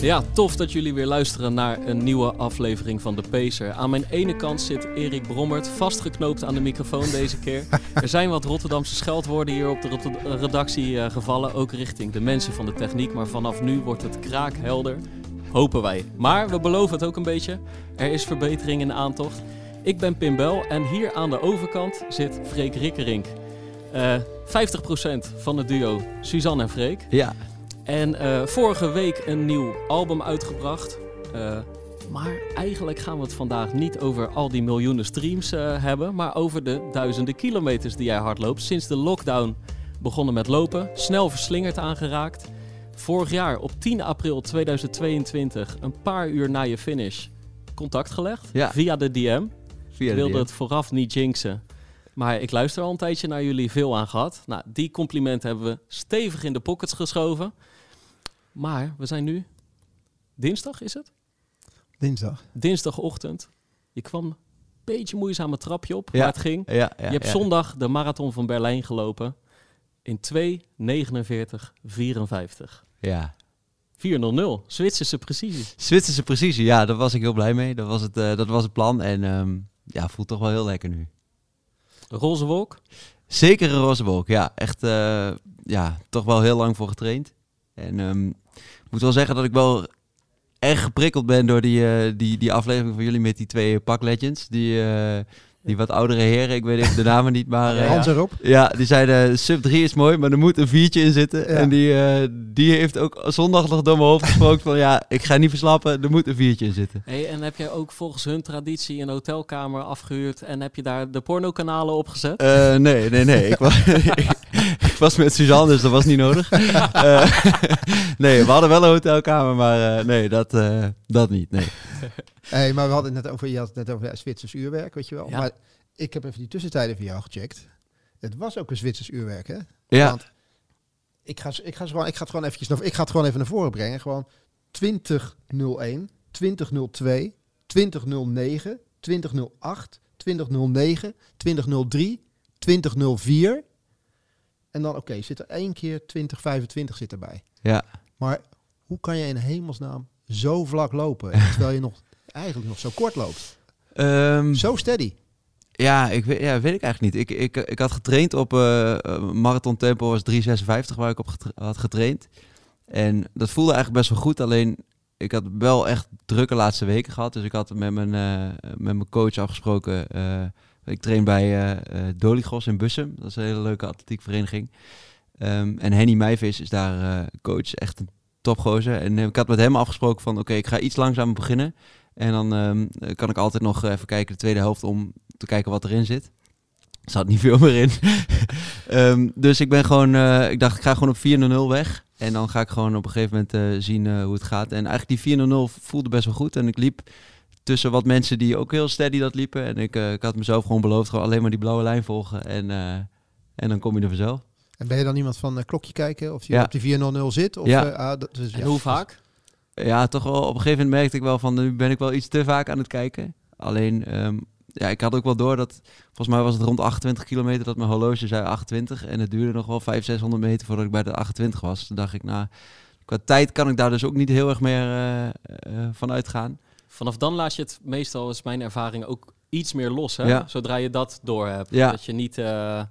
Ja, tof dat jullie weer luisteren naar een nieuwe aflevering van De Pacer. Aan mijn ene kant zit Erik Brommert, vastgeknoopt aan de microfoon deze keer. Er zijn wat Rotterdamse scheldwoorden hier op de redactie uh, gevallen, ook richting de mensen van de techniek. Maar vanaf nu wordt het kraakhelder, hopen wij. Maar we beloven het ook een beetje. Er is verbetering in de aantocht. Ik ben Pim Bel en hier aan de overkant zit Freek Rikkerink. Uh, 50% van het duo Suzanne en Freek. Ja, en uh, vorige week een nieuw album uitgebracht. Uh, maar eigenlijk gaan we het vandaag niet over al die miljoenen streams uh, hebben, maar over de duizenden kilometers die jij hardloopt. Sinds de lockdown begonnen met lopen, snel verslingerd aangeraakt. Vorig jaar op 10 april 2022, een paar uur na je finish, contact gelegd ja. via de DM. Via Ik wilde het vooraf niet jinxen. Maar ik luister al een tijdje naar jullie, veel aan gehad. Nou, die complimenten hebben we stevig in de pockets geschoven. Maar we zijn nu dinsdag, is het? Dinsdag. Dinsdagochtend. Je kwam een beetje moeizaam het trapje op, Ja. maar het ging. Ja, ja, je hebt zondag de marathon van Berlijn gelopen in 2.49.54. Ja. 4.00, Zwitserse precisie. Zwitserse precisie, ja, daar was ik heel blij mee. Dat was het, eh, dat was het plan en ehm, ja, voelt toch wel heel lekker nu. Roze wolk. Zeker een roze wolk, ja. Echt, eh, ja, toch wel heel lang voor getraind. En ehm, ik moet wel zeggen dat ik wel erg geprikkeld ben door die, eh, die, die aflevering van jullie met die twee pak legends. Die, eh, die wat oudere heren, ik weet even de namen niet, maar... eh, Hans erop. Ja, die zeiden sub 3 is mooi, maar er moet een viertje in zitten. Ja. En die, eh, die heeft ook zondag nog door mijn hoofd gesproken van ja, ik ga niet verslappen, er moet een viertje in zitten. Hey, en heb jij ook volgens hun traditie een hotelkamer afgehuurd en heb je daar de pornokanalen op gezet? Eh, nee, nee, nee. Ik was, ik was met Suzanne, dus dat was niet nodig. Eh, nee, we hadden wel een hotelkamer, maar eh, nee, dat, eh, dat niet. Nee. Hey, maar we hadden het net over, je had het net over Zwitsers uurwerk, weet je wel. Ja. Maar ik heb even die tussentijden voor jou gecheckt. Het was ook een Zwitsers uurwerk, hè? Ja, Want ik ga, ik, ga gewoon, ik ga het gewoon eventjes naar, ik ga het gewoon even naar voren brengen. Gewoon 2001, 2002, 2009, 2008, 2009, 2003, 2004. En dan, oké, zit er één keer 2025 zit erbij. ja. Maar hoe kan je in hemelsnaam zo vlak lopen, terwijl je nog eigenlijk nog zo kort loopt? Ehm, Zo steady. Ja, ik weet, ja, weet ik eigenlijk niet. Ik, ik, ik had getraind op eh, marathon tempo was 3,56 waar ik op getra- had getraind. En dat voelde eigenlijk best wel goed. Alleen ik had wel echt drukke laatste weken gehad. Dus ik had met mijn, eh, met mijn coach afgesproken. ik train bij Doligos in Bussum. Dat is een hele leuke atletiekvereniging. Ehm, en Henny Meijvis is daar coach. Echt een topgozer. En ik had met hem afgesproken van oké, ik ga iets langzamer beginnen. En dan ehm, kan ik altijd nog even kijken de tweede helft om te kijken wat erin zit. Er zat niet veel meer in. Ehm, dus ik ben gewoon, eh, ik dacht ik ga gewoon op 4-0 weg. En dan ga ik gewoon op een gegeven moment eh, zien eh, hoe het gaat. En eigenlijk die 4-0 voelde best wel goed. En ik liep tussen wat mensen die ook heel steady dat liepen. En ik, eh, ik had mezelf gewoon beloofd, gewoon alleen maar die blauwe lijn volgen. En, eh, en dan kom je er vanzelf. En ben je dan iemand van klokje kijken of je Ja. op die 400 zit? Of, Ja. dat, dus, En ja. hoe vaak? Ja, toch wel. Op een gegeven moment merkte ik wel van, nu ben ik wel iets te vaak aan het kijken. Alleen, ehm, ja, ik had ook wel door dat, volgens mij was het rond 28 kilometer dat mijn horloge zei 28. En het duurde nog wel 500, 600 meter voordat ik bij de 28 was. Toen dacht ik, nou, qua tijd kan ik daar dus ook niet heel erg meer eh, van uitgaan. Vanaf dan laat je het meestal, is mijn ervaring, ook iets meer los. Hè? Ja. Zodra je dat door hebt. Ja. Dat, je niet, eh,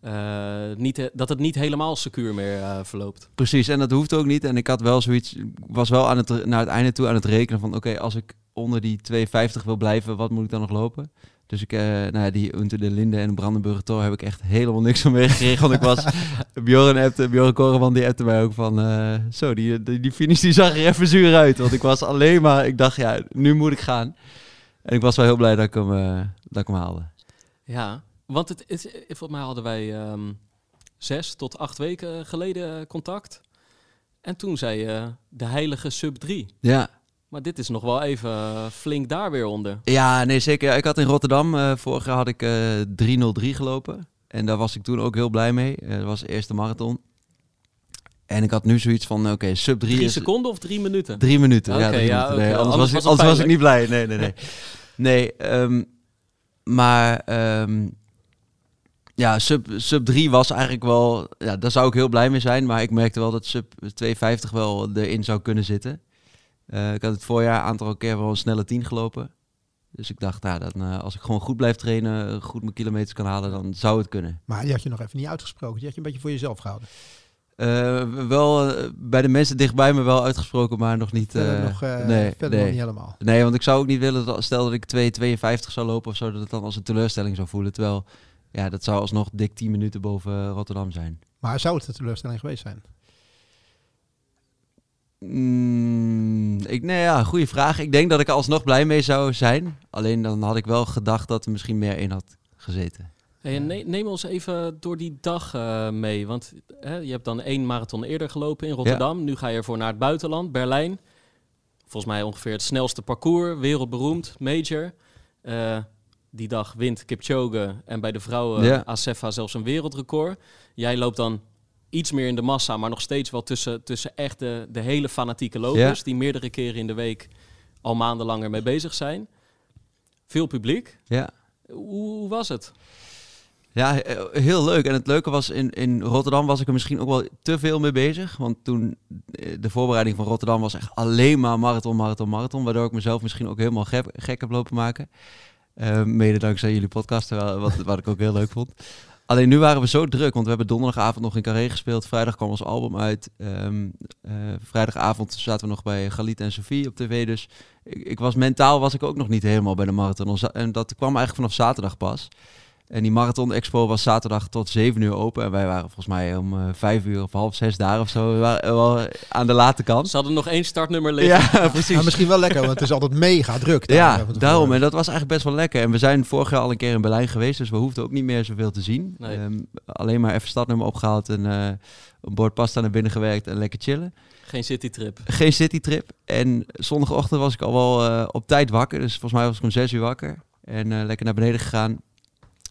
eh, niet, dat het niet helemaal secuur meer eh, verloopt. Precies, en dat hoeft ook niet. En ik had wel zoiets, ik was wel aan het, naar het einde toe aan het rekenen van, oké, als ik onder die 250 wil blijven, wat moet ik dan nog lopen? Dus ik, eh, nou ja, die Unter de Linde en Brandenburger Tor heb ik echt helemaal niks van meegekregen. Want ik was, Bjorn appte, Bjorn Koreman die appte mij ook van, zo, die, die, die finish die zag er even zuur uit. Want ik was alleen maar, ik dacht, ja, nu moet ik gaan. En ik was wel heel blij dat ik hem, dat ik hem haalde. Ja, want het, het, volgens mij hadden wij ehm, zes tot acht weken geleden contact. En toen zei je de heilige sub 3. Ja, Maar dit is nog wel even eh, flink daar weer onder. Ja, nee, zeker. Ik had in Rotterdam, eh, vorig jaar had ik eh 303 gelopen. En daar was ik toen ook heel blij mee. Eh, dat was de eerste marathon. En ik had nu zoiets van, oké, sub 3 Drie is... seconden of drie minuten? Drie minuten, ja. Drie ja, minuten. Nee, anders, Anders was, ik, anders was ik niet blij. Nee, nee, nee. nee, ehm, maar ehm, ja, sub, sub 3 was eigenlijk wel... Ja, daar zou ik heel blij mee zijn. Maar ik merkte wel dat sub 250 wel erin zou kunnen zitten. Eh, ik had het voorjaar een aantal keer wel een snelle 10 gelopen. Dus ik dacht, nou, dan, eh, als ik gewoon goed blijf trainen, goed mijn kilometers kan halen, dan zou het kunnen. Maar die had je nog even niet uitgesproken. Die had je een beetje voor jezelf gehouden. Eh, wel bij de mensen dichtbij me wel uitgesproken, maar nog niet. Nog, nee, verder nee. nog niet helemaal. Nee, want ik zou ook niet willen, dat, stel dat ik 2,52 zou lopen of zo, dat het dan als een teleurstelling zou voelen. Terwijl, ja, dat zou alsnog dik 10 minuten boven Rotterdam zijn. Maar zou het een teleurstelling geweest zijn? Mm, ik, nee, ja, goede vraag. Ik denk dat ik er alsnog blij mee zou zijn. Alleen dan had ik wel gedacht dat er misschien meer in had gezeten. Hey, ne- neem ons even door die dag eh, mee. Want hè, je hebt dan één marathon eerder gelopen in Rotterdam. Nu ga je ervoor naar het buitenland, Berlijn. Volgens mij ongeveer het snelste parcours, wereldberoemd, major. Eh, die dag wint Kipchoge en bij de vrouwen Ja. Asefa zelfs een wereldrecord. Jij loopt dan iets meer in de massa, maar nog steeds wel tussen, tussen echt de, de hele fanatieke lopers... Ja. die meerdere keren in de week al maanden ermee bezig zijn. Veel publiek. Ja. Hoe, hoe was het? Ja, eh, heel leuk. En het leuke was, in, in Rotterdam was ik er misschien ook wel te veel mee bezig. Want toen, eh, de voorbereiding van Rotterdam was echt alleen maar marathon, marathon, marathon. Waardoor ik mezelf misschien ook helemaal gek, gek heb lopen maken. Eh, mede dankzij jullie podcast, terwijl- wat, wat ik ook heel leuk vond. Alleen nu waren we zo druk, want we hebben donderdagavond nog in Carré gespeeld. Vrijdag kwam ons album uit. Ehm, eh, vrijdagavond zaten we nog bij Galit en Sofie op tv. Dus ik, ik was mentaal was ik ook nog niet helemaal bij de marathon. En dat kwam eigenlijk vanaf zaterdag pas. En die Marathon Expo was zaterdag tot 7 uur open. En wij waren volgens mij om eh 5 uur of half zes daar of zo. We waren wel aan de late kant. Ze hadden nog één startnummer liggen. Ja, precies. Maar misschien wel lekker, want het is altijd mega druk. daar, Ja, daarom. En dat was eigenlijk best wel lekker. En we zijn vorig jaar al een keer in Berlijn geweest, dus we hoefden ook niet meer zoveel te zien. Nee. Ehm, alleen maar even startnummer opgehaald en eh een bord pasta naar binnen gewerkt en lekker chillen. Geen citytrip. Geen citytrip. En zondagochtend was ik al wel eh, op tijd wakker. Dus volgens mij was ik om zes uur wakker. En eh, lekker naar beneden gegaan.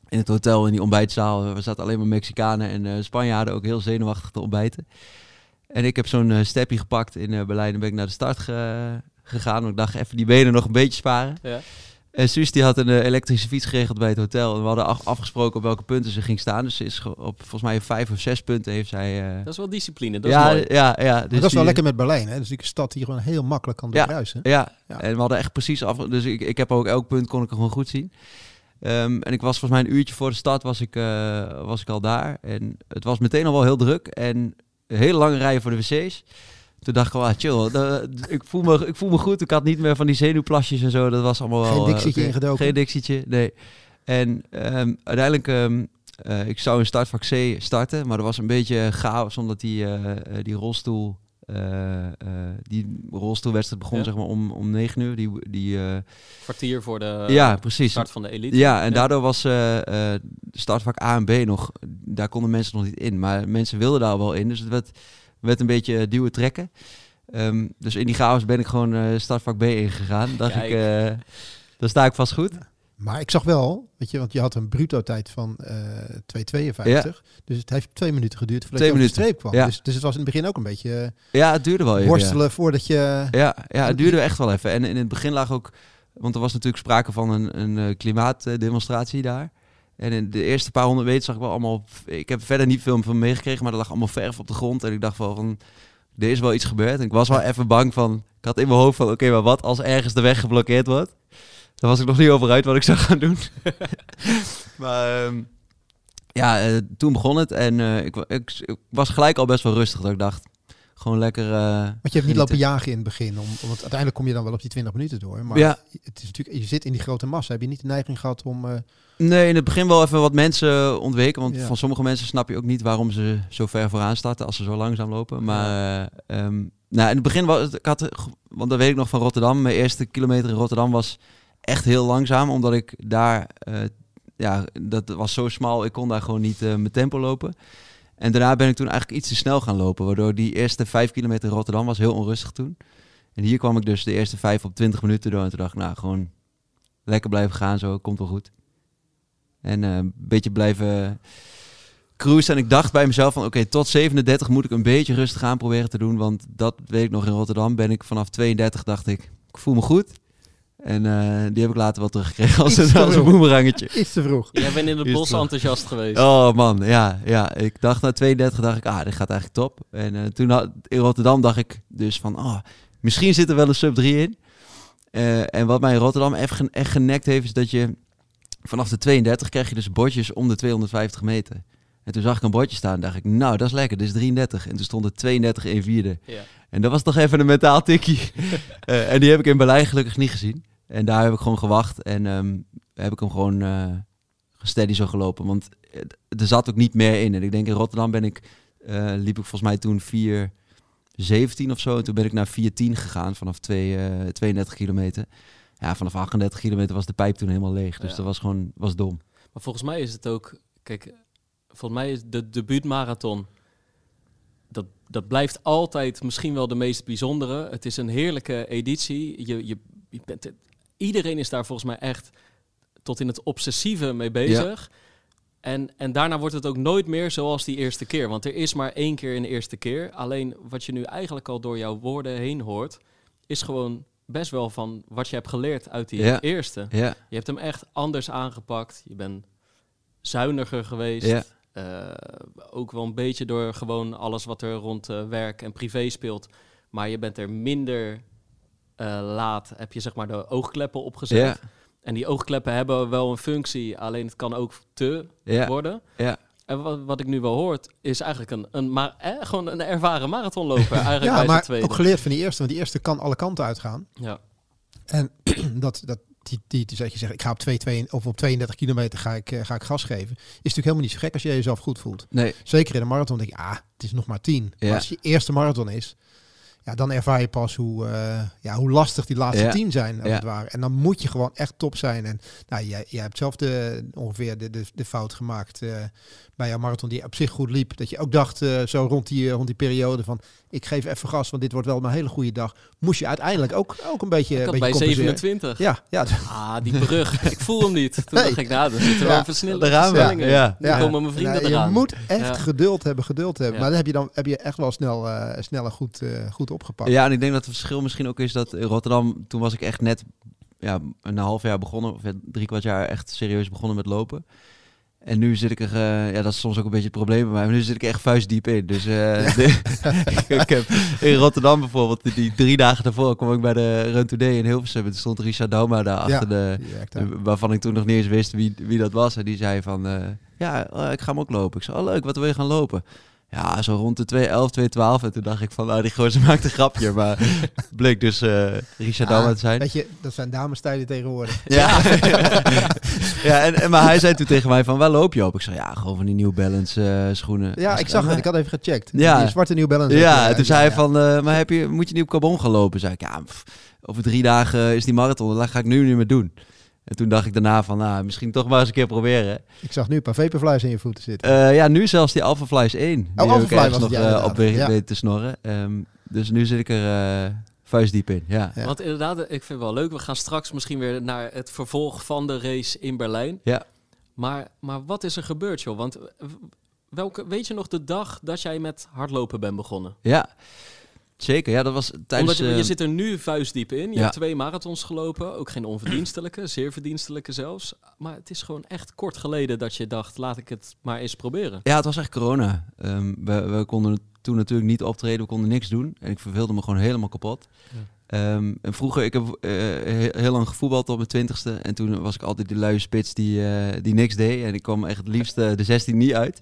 In het hotel, in die ontbijtzaal. We zaten alleen maar Mexicanen en eh, Spanjaarden ook heel zenuwachtig te ontbijten. En ik heb zo'n eh stepje gepakt in eh, Berlijn. En ben ik naar de start ge- gegaan. Want ik dacht even die benen nog een beetje sparen. Ja. En Suus die had een elektrische fiets geregeld bij het hotel. En we hadden af- afgesproken op welke punten ze ging staan. Dus ze is op volgens mij vijf of zes punten heeft zij... eh, Dat is wel discipline. Dat ja, is mooi. ja, ja. Maar Dus dat is wel die- lekker met Berlijn. Hè? Dus die stad die gewoon heel makkelijk kan Ja. doorkruisen. Ja, Ja. en we hadden echt precies af. Dus ik, ik heb ook elk punt kon ik er gewoon goed zien. Ehm, en ik was volgens mij een uurtje voor de start was ik, eh, was ik al daar. En het was meteen al wel heel druk. En een hele lange rijen voor de wc's. Toen dacht ik wel, ah, chill. ik, voel me, ik voel me goed. Ik had niet meer van die zenuwplasjes en zo. Dat was allemaal wel... Geen eh, Dixietje oké. ingedoken? Geen dixietje, nee. En ehm, uiteindelijk... eh, ik zou in startvak C starten. Maar er was een beetje chaos. Omdat die, die rolstoel... eh, eh, die rolstoelwedstrijd begon Ja. zeg maar om, om 9 uur. Die, die, eh, Kwartier voor de ja, precies. start van de elite. Ja, en daardoor was startvak A en B nog, daar konden mensen nog niet in. Maar mensen wilden daar wel in, dus het werd, werd een beetje duwen trekken. Ehm, dus in die chaos ben ik gewoon startvak B ingegaan. Dacht ik, Kijk. dan sta ik vast goed. Maar ik zag wel, weet je, want je had een bruto tijd van eh 2,52. Dus het heeft twee minuten geduurd voordat Twee je over de minuten, streep kwam. ja. Dus, dus het was in het begin ook een beetje eh, Ja, het duurde wel even. ja. worstelen voordat je... Ja, ja, het duurde echt wel even. En in het begin lag ook, want er was natuurlijk sprake van een, een eh, klimaatdemonstratie daar. En in de eerste paar honderd meter zag ik wel allemaal, ik heb verder niet veel van meegekregen, maar er lag allemaal verf op de grond. En ik dacht wel van, er is wel iets gebeurd. En ik was wel even bang van, ik had in mijn hoofd van, oké, maar wat als ergens de weg geblokkeerd wordt? Daar was ik nog niet over uit wat ik zou gaan doen. maar ehm, ja, eh, toen begon het en eh, ik, ik, ik was gelijk al best wel rustig. Dat ik dacht, gewoon lekker... eh, Want je hebt niet lopen jagen in het begin. Om, want uiteindelijk kom je dan wel op die 20 minuten door. Maar Ja. het is natuurlijk, je zit in die grote massa. Heb je niet de neiging gehad om... Nee, in het begin wel even wat mensen ontweken. Want Ja. van sommige mensen snap je ook niet waarom ze zo ver vooraan starten als ze zo langzaam lopen. Maar eh, ehm, nou, in het begin was het, ik had, want dat weet ik nog van Rotterdam. Mijn eerste kilometer in Rotterdam was echt heel langzaam, omdat ik daar, eh, ja, dat was zo smal, ik kon daar gewoon niet eh, mijn tempo lopen. En daarna ben ik toen eigenlijk iets te snel gaan lopen, waardoor die eerste vijf kilometer Rotterdam was heel onrustig toen. En hier kwam ik dus de eerste vijf op 20 minuten door. En toen dacht ik, nou, gewoon lekker blijven gaan zo, komt wel goed. En eh, een beetje blijven cruisen. En ik dacht bij mezelf van, oké, tot 37 moet ik een beetje rustig aan proberen te doen. Want dat weet ik nog in Rotterdam. Ben ik vanaf 32, dacht ik, ik voel me goed. En eh, die heb ik later wel teruggekregen als, een, als een boemerangetje. Iets te vroeg. Jij bent in het Is bos enthousiast geweest. Oh man, ja, ja. Ik dacht na 32 dacht ik, ah, dit gaat eigenlijk top. En eh, toen had, in Rotterdam dacht ik dus van, oh, misschien zit er wel een sub 3 in. Eh, en wat mij in Rotterdam echt, echt genekt heeft, is dat je vanaf de 32 krijg je dus bordjes om de 250 meter. En toen zag ik een bordje staan en dacht ik, nou, dat is lekker, dit is 33. En toen stond het 32 1 vierde. Ja. En dat was toch even een mentaal tikkie. Eh, en die heb ik in Berlijn gelukkig niet gezien. En daar heb ik gewoon gewacht en ehm, heb ik hem gewoon eh steady zo gelopen. Want eh, er zat ook niet meer in. En ik denk in Rotterdam ben ik, eh, liep ik volgens mij toen 4,17 of zo. En toen ben ik naar 4,10 gegaan vanaf twee, eh, 32 kilometer. Ja, vanaf 38 kilometer was de pijp toen helemaal leeg. Dus Ja. dat was gewoon was dom. Maar volgens mij is het ook, kijk, volgens mij is de debuutmarathon, dat, dat blijft altijd misschien wel de meest bijzondere. Het is een heerlijke editie. Je, je, je bent, het- iedereen is daar volgens mij echt tot in het obsessieve mee bezig. En, en daarna wordt het ook nooit meer zoals die eerste keer. Want er is maar één keer een eerste keer. Alleen wat je nu eigenlijk al door jouw woorden heen hoort, is gewoon best wel van wat je hebt geleerd uit die Ja. eerste. Ja, Je hebt hem echt anders aangepakt. Je bent zuiniger geweest. Ja. Eh, ook wel een beetje door gewoon alles wat er rond eh, werk en privé speelt. Maar je bent er minder laat. Heb je zeg maar de oogkleppen opgezet. ja, En die oogkleppen hebben wel een functie. Alleen het kan ook te ja, worden. ja. En wat, wat ik nu wel hoort, is eigenlijk een, een, maar, eh, gewoon een ervaren marathonloper. Eigenlijk bij Ja, zijn maar tweede. ook geleerd van die eerste. Want die eerste kan alle kanten uitgaan. Ja. En dat, dat, die, die, die, dat je zegt, ik ga op, 2, 2, of op 32 kilometer ga ik, eh, ga ik gas geven. Is natuurlijk helemaal niet zo gek als je jezelf goed voelt. Nee, Zeker in een marathon denk je, ah, het is nog maar 10. Ja. Maar als je eerste marathon is, ja, dan ervaar je pas hoe, eh, ja, hoe lastig die laatste Ja. 10 zijn, als Ja. het ware. En dan moet je gewoon echt top zijn. En nou, jij, jij hebt zelf de, ongeveer de, de, de fout gemaakt eh, bij jouw marathon die op zich goed liep. Dat je ook dacht, eh, zo rond die, eh, rond die periode van, ik geef even gas, want dit wordt wel een hele goede dag. Moest je uiteindelijk ook, ook een beetje, Ik een had beetje bij compenseren. 27. Ja, ja, Ah, die brug. ik voel hem niet. Toen Nee. dacht ik, nou, dan zitten we Ja. versnellingen. Ja. Nu Ja. komen mijn vrienden Nou, eraan. Je moet echt Ja. geduld hebben, geduld hebben. Ja. Maar dan heb je dan heb je echt wel snel, eh, sneller goed, eh, goed opgepakt. Ja, en ik denk dat het verschil misschien ook is dat in Rotterdam, toen was ik echt net ja, een half jaar begonnen, of drie kwart jaar echt serieus begonnen met lopen. En nu zit ik er, eh, ja, dat is soms ook een beetje het probleem bij mij, maar nu zit ik echt vuistdiep in. Dus eh, de- ik heb in Rotterdam bijvoorbeeld, die, die drie dagen daarvoor kwam ik bij de Run Today in Hilversum. En toen stond Richard Dauma daar achter Ja. de, waarvan ik toen nog niet eens wist wie, wie dat was. En die zei van, eh, ja, ik ga hem ook lopen. Ik zei, oh leuk, wat wil je gaan lopen? Ja, zo rond de 2.11, 2.12. En toen dacht ik van, nou, die gozer maakt een grapje. Maar bleek dus eh Richard Dauma te zijn. Weet je, dat zijn damestijden tegenwoordig. Ja, ja en, en, maar hij zei toen tegen mij van, waar loop je op? Ik zei, ja, gewoon van die New Balance eh, schoenen. Ja, ik zag het. "Maar- Ik had even gecheckt. Ja. Die zwarte New Balance. Ja, en toen ja, zei hij ja. van, eh, maar heb je, moet je niet op carbon gaan lopen? Zei ik, ja, pff, over drie dagen is die marathon. Dat ga ik nu niet meer doen. En toen dacht ik daarna van, nou, misschien toch maar eens een keer proberen. Ik zag nu een paar vaporflies in je voeten zitten. Eh, ja, nu zelfs die Alpha Flies 1. Die heb ik Alpha Fly ergens was nog ja, eh, op Ja. weten te snorren. Ehm, dus nu zit ik er eh, vuistdiep in, ja. Ja. Want inderdaad, ik vind het wel leuk. We gaan straks misschien weer naar het vervolg van de race in Berlijn. Ja. Maar, maar wat is er gebeurd, joh? Want welke, weet je nog de dag dat jij met hardlopen bent begonnen? Ja, zeker. Ja, dat was tijdens... Omdat je, je eh, zit er nu vuistdiep in. Je ja. hebt twee marathons gelopen. Ook geen onverdienstelijke, zeer verdienstelijke zelfs. Maar het is gewoon echt kort geleden dat je dacht, laat ik het maar eens proberen. Ja, het was echt corona. Ehm, we, we konden toen natuurlijk niet optreden, we konden niks doen. En ik verveelde me gewoon helemaal kapot. Ehm, en vroeger, ik heb eh, he- heel lang gevoetbald tot mijn twintigste. En toen was ik altijd die luie spits die, eh, die niks deed. En ik kwam echt het liefst de 16 niet uit.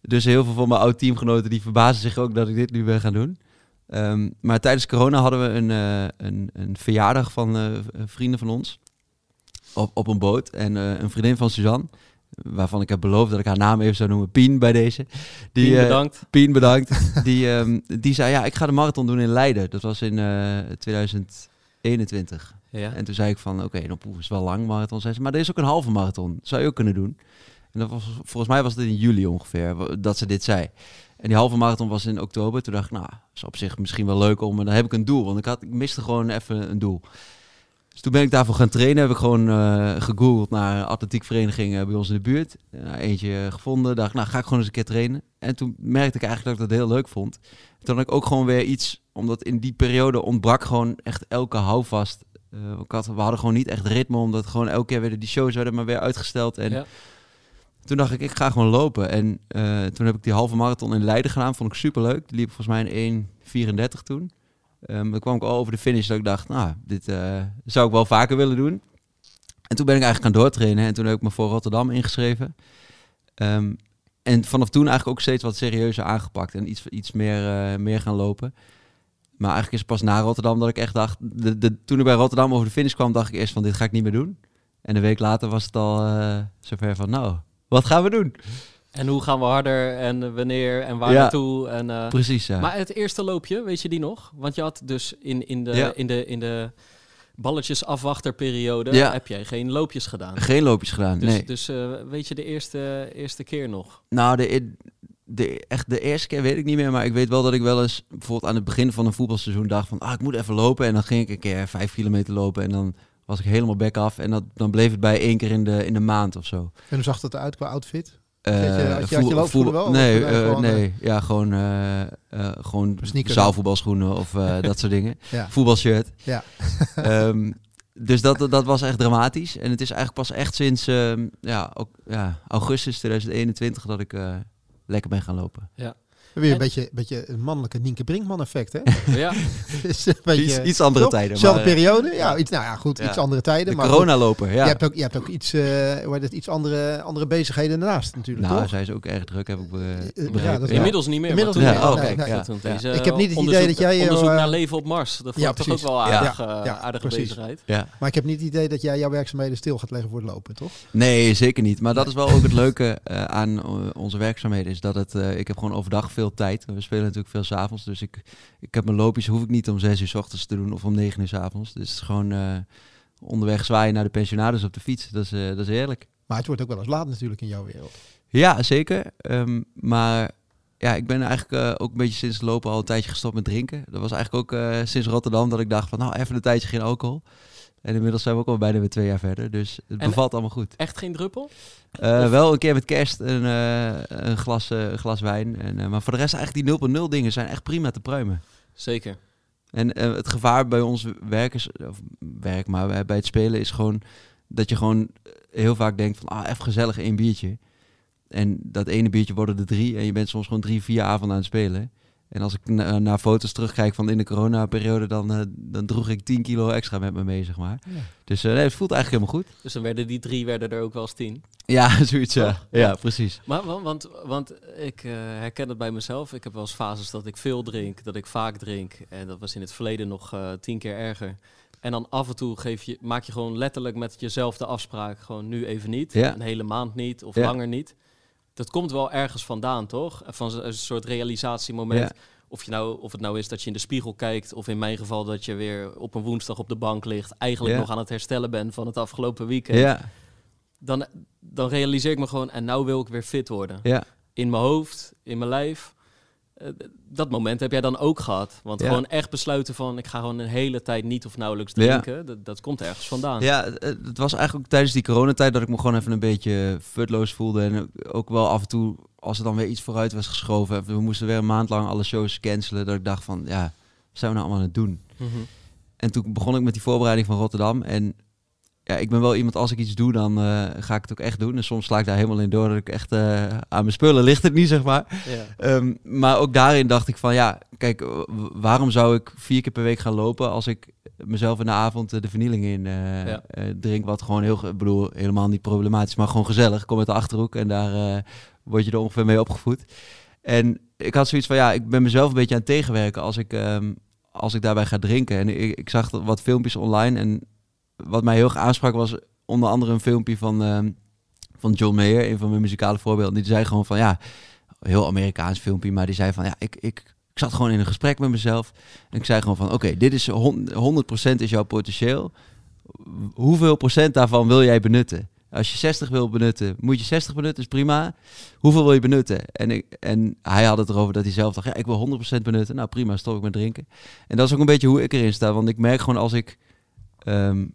Dus heel veel van mijn oud teamgenoten die verbazen zich ook dat ik dit nu ben gaan doen. Ehm, maar tijdens corona hadden we een, eh, een, een verjaardag van eh, vrienden van ons. Op, op een boot. En eh, een vriendin van Suzanne, waarvan ik heb beloofd dat ik haar naam even zou noemen, Pien bij deze. Die, Pien, bedankt. Pien, bedankt. die, ehm, die zei, ja, ik ga de marathon doen in Leiden. Dat was in eh 2021. Ja. En toen zei ik van, oké, nou poeh, is wel lang marathon. Zei ze, maar er is ook een halve marathon. Zou je ook kunnen doen. En dat was, volgens mij was het in juli ongeveer dat ze dit zei. En die halve marathon was in oktober. Toen dacht ik, nou, is op zich misschien wel leuk om. En dan heb ik een doel. Want ik, had, ik miste gewoon even een doel. Dus toen ben ik daarvoor gaan trainen. Heb ik gewoon eh, gegoogeld naar een atletiekvereniging eh, bij ons in de buurt. Nou, eentje gevonden. Dacht, nou, ga ik gewoon eens een keer trainen. En toen merkte ik eigenlijk dat ik dat heel leuk vond. Toen had ik ook gewoon weer iets, omdat in die periode ontbrak gewoon echt elke houvast. Had, we hadden gewoon niet echt ritme, omdat gewoon elke keer werden die shows werden maar weer uitgesteld. En Ja. Toen dacht ik, ik ga gewoon lopen. En eh, toen heb ik die halve marathon in Leiden gedaan, vond ik super leuk. Die liep volgens mij in 1,34 toen. Ehm dan kwam ik al over de finish dat ik dacht, nou, dit eh, zou ik wel vaker willen doen. En toen ben ik eigenlijk gaan doortrainen en toen heb ik me voor Rotterdam ingeschreven. Ehm, en vanaf toen eigenlijk ook steeds wat serieuzer aangepakt en iets, iets meer, eh, meer gaan lopen. Maar eigenlijk is pas na Rotterdam dat ik echt dacht... De, de, toen ik bij Rotterdam over de finish kwam, dacht ik eerst van dit ga ik niet meer doen. En een week later was het al zover van nou, wat gaan we doen? En hoe gaan we harder en wanneer en waar Ja. naartoe? En, eh, Precies, ja. Maar het eerste loopje, weet je die nog? Want je had dus in, in, de, Ja. in, de, in de balletjes afwachterperiode Ja. heb jij geen loopjes gedaan. Geen loopjes gedaan, Dus, nee. dus eh, weet je de eerste, eerste keer nog? Nou, de, de, echt de eerste keer weet ik niet meer, maar ik weet wel dat ik wel eens bijvoorbeeld aan het begin van een voetbalseizoen dacht van, ah, ik moet even lopen. En dan ging ik een keer vijf kilometer lopen en dan was ik helemaal back af. En dat, dan bleef het bij één keer in de, in de maand of zo. En hoe zag dat eruit qua outfit? Eh, Had je- had je- had je loopschoenen wel? Nee, eh, gewoon, nee. ja, gewoon, eh, eh, gewoon Sneakers zaalvoetbalschoenen of eh, dat soort dingen. Ja. Voetbalshirt. Ja. Ehm, dus dat, dat was echt dramatisch. En het is eigenlijk pas echt sinds ehm, ja, ook, ja, augustus 2021 dat ik eh, lekker ben gaan lopen. Weer een En- beetje, beetje een mannelijke Nienke Brinkman effect, hè? Ja, een beetje, Iets, iets andere toch? tijden. Zelfde maar, eh, periode? Ja, iets, nou ja, goed, ja. iets andere tijden. de maar coronaloper, goed, ja. Je hebt ook, je hebt ook iets, eh, heet het, iets andere, andere bezigheden daarnaast natuurlijk, nou, toch? zij is ook erg druk, heb ik be- ja, begrepen. dat- Ja. inmiddels niet meer. Inmiddels niet meer. Oh, Nee, kijk, nee, ja, toen ja. deze, Ik heb niet het idee dat jij, eh, Onderzoek naar leven op Mars. Dat vond toch ook wel Ja. aardig, Ja, aardige precies. bezigheid. Ja. Maar ik heb niet het idee dat jij jouw werkzaamheden stil gaat leggen voor het lopen, toch? Nee, zeker niet. Maar dat is wel ook het leuke eh, aan onze werkzaamheden. Is dat het, eh, ik heb gewoon overdag veel tijd. We spelen natuurlijk veel s'avonds. Dus ik, ik heb mijn loopjes, hoef ik niet om zes uur s ochtends te doen of om negen uur s avonds. Dus het is gewoon eh, onderweg zwaaien naar de pensionados op de fiets. Dat is, eh, dat is heerlijk. Maar het wordt ook wel eens laat natuurlijk in jouw wereld. Ja, zeker. Ehm, maar ja, ik ben eigenlijk eh, ook een beetje sinds lopen al een tijdje gestopt met drinken. Dat was eigenlijk ook sinds Rotterdam dat ik dacht van nou even een tijdje geen alcohol. En inmiddels zijn we ook al bijna weer twee jaar verder. Dus het En- bevalt allemaal goed. Echt geen druppel? Eh, wel een keer met kerst een, eh, een, glas, eh, een glas wijn. En, maar voor de rest eigenlijk die 0.0 dingen zijn echt prima te pruimen. Zeker. En het gevaar bij ons werkers, of werk maar bij- bij het spelen is gewoon dat je gewoon heel vaak denkt van ah, even gezellig één biertje. En dat ene biertje worden er drie en je bent soms gewoon drie, vier avonden aan het spelen. En als ik na- naar foto's terugkijk van in de corona-periode, dan, eh, dan droeg ik 10 kilo extra met me mee, zeg maar. Ja. Dus eh, nee, het voelt eigenlijk helemaal goed. Dus dan werden die drie werden er ook wel eens tien. Ja, zoiets, ja. Toch? Ja, precies. Maar wa- want, want ik eh, herken het bij mezelf. Ik heb wel eens fases dat ik veel drink, dat ik vaak drink. En dat was in het verleden nog tien keer erger. En dan af en toe geef je, maak je gewoon letterlijk met jezelf de afspraak. Gewoon nu even niet. Ja. Een hele maand niet of Ja. langer niet. Dat komt wel ergens vandaan, toch? Van een soort realisatiemoment. Ja. Of, je nou, of het nou is dat je in de spiegel kijkt. Of in mijn geval dat je weer op een woensdag op de bank ligt. Eigenlijk Ja. nog aan het herstellen bent van het afgelopen weekend. Ja, Dan, dan realiseer ik me gewoon, en nou wil ik weer fit worden ja. in mijn hoofd, in mijn lijf. Eh, dat moment heb jij dan ook gehad. Want Ja. gewoon echt besluiten van... ik ga gewoon een hele tijd niet of nauwelijks Ja. drinken. Dat, dat komt ergens vandaan. Ja, het, het was eigenlijk ook tijdens die coronatijd dat ik me gewoon even een beetje futloos voelde. En ook- wel af en toe, als er dan weer iets vooruit was geschoven. en We moesten weer een maand lang alle shows cancelen. Dat ik dacht van, ja, wat zijn we nou allemaal aan het doen? Mhm. En toen begon ik met die voorbereiding van Rotterdam. En ja, ik ben wel iemand, als ik iets doe, dan eh, ga ik het ook echt doen. En soms sla ik daar helemaal in door dat ik echt eh, aan mijn spullen ligt het niet, zeg maar. Ja. Ehm, maar ook daarin dacht ik van ja, kijk, waarom zou ik vier keer per week gaan lopen als ik mezelf in de avond eh, de vernieling in Ja. drink, wat gewoon heel, ik bedoel, helemaal niet problematisch, maar gewoon gezellig. Kom uit de achterhoek en daar word je er ongeveer mee opgevoed. En ik had zoiets van ja, ik ben mezelf een beetje aan het tegenwerken als ik, ehm, als ik daarbij ga drinken. En ik, ik zag wat filmpjes online en wat mij heel erg aansprak was onder andere een filmpje van, ehm, van John Mayer, een van mijn muzikale voorbeelden. Die zei gewoon van ja, heel Amerikaans filmpje, maar die zei van ja, ik, ik, ik zat gewoon in een gesprek met mezelf. En ik zei gewoon van oké, dit is hon- 100% is jouw potentieel. Hoeveel procent daarvan wil jij benutten? Als je 60 wil benutten, moet je 60 benutten, is prima. Hoeveel wil je benutten? En, ik, en hij had het erover dat hij zelf dacht, ja, ik wil 100% benutten. Nou prima, stop ik met drinken. En dat is ook een beetje hoe ik erin sta. Want ik merk gewoon als ik ehm,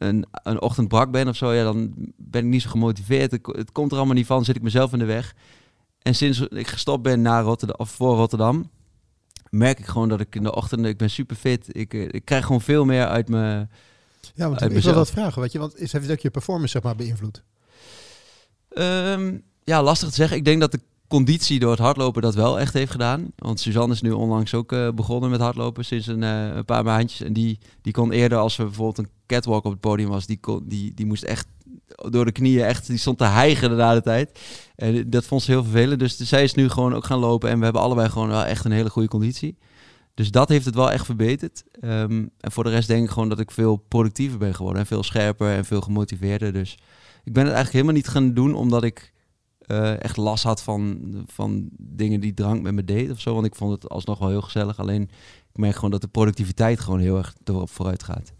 een, een ochtend brak ben of zo, ja, dan ben ik niet zo gemotiveerd. Het, het komt er allemaal niet van, zit ik mezelf in de weg. En sinds ik gestopt ben naar Rotterdam, of voor Rotterdam, merk ik gewoon dat ik in de ochtend, ik ben super fit. Ik, eh, ik krijg gewoon veel meer uit mijn... Ja, want ik wil dat vragen, weet je. Want is, heeft het ook je performance zeg maar beïnvloed? Ehm, ja, lastig te zeggen. Ik denk dat de conditie door het hardlopen dat wel echt heeft gedaan. Want Suzanne is nu onlangs ook eh, begonnen met hardlopen sinds een, eh, een paar maandjes. En die, die kon eerder, als er bijvoorbeeld een catwalk op het podium was, die, kon, die, die moest echt door de knieën echt, die stond te hijgen de tijd. En dat vond ze heel vervelend. Dus zij is nu gewoon ook gaan lopen en we hebben allebei gewoon wel echt een hele goede conditie. Dus dat heeft het wel echt verbeterd. Ehm, en voor de rest denk ik gewoon dat ik veel productiever ben geworden. En veel scherper en veel gemotiveerder. Dus ik ben het eigenlijk helemaal niet gaan doen omdat ik eh, echt last had van, van dingen die drank met me deed of zo. Want ik vond het alsnog wel heel gezellig. Alleen ik merk gewoon dat de productiviteit gewoon heel erg erop vooruit gaat.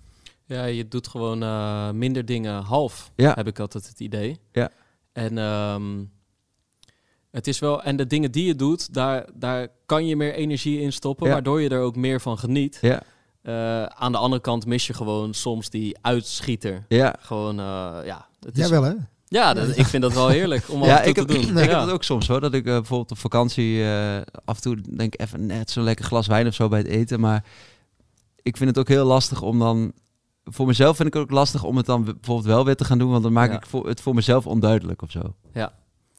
Ja, je doet gewoon eh, minder dingen half, Ja. heb ik altijd het idee. Ja. En ehm, het is wel, en de dingen die je doet, daar, daar kan je meer energie in stoppen, Ja. waardoor je er ook meer van geniet. Ja, Eh, aan de andere kant mis je gewoon soms die uitschieter. ja. Gewoon, eh, ja. Het is, Jij wel, hè? Ja, dat, ik vind dat wel heerlijk om af ja en toe ik, heb, te doen. ik heb ja. dat ook soms hoor. Dat ik bijvoorbeeld op vakantie eh, af en toe denk even net zo'n lekker glas wijn of zo bij het eten. Maar ik vind het ook heel lastig om dan... Voor mezelf vind ik het ook lastig om het dan bijvoorbeeld wel weer te gaan doen. Want dan maak Ja. ik voor, het voor mezelf onduidelijk of zo.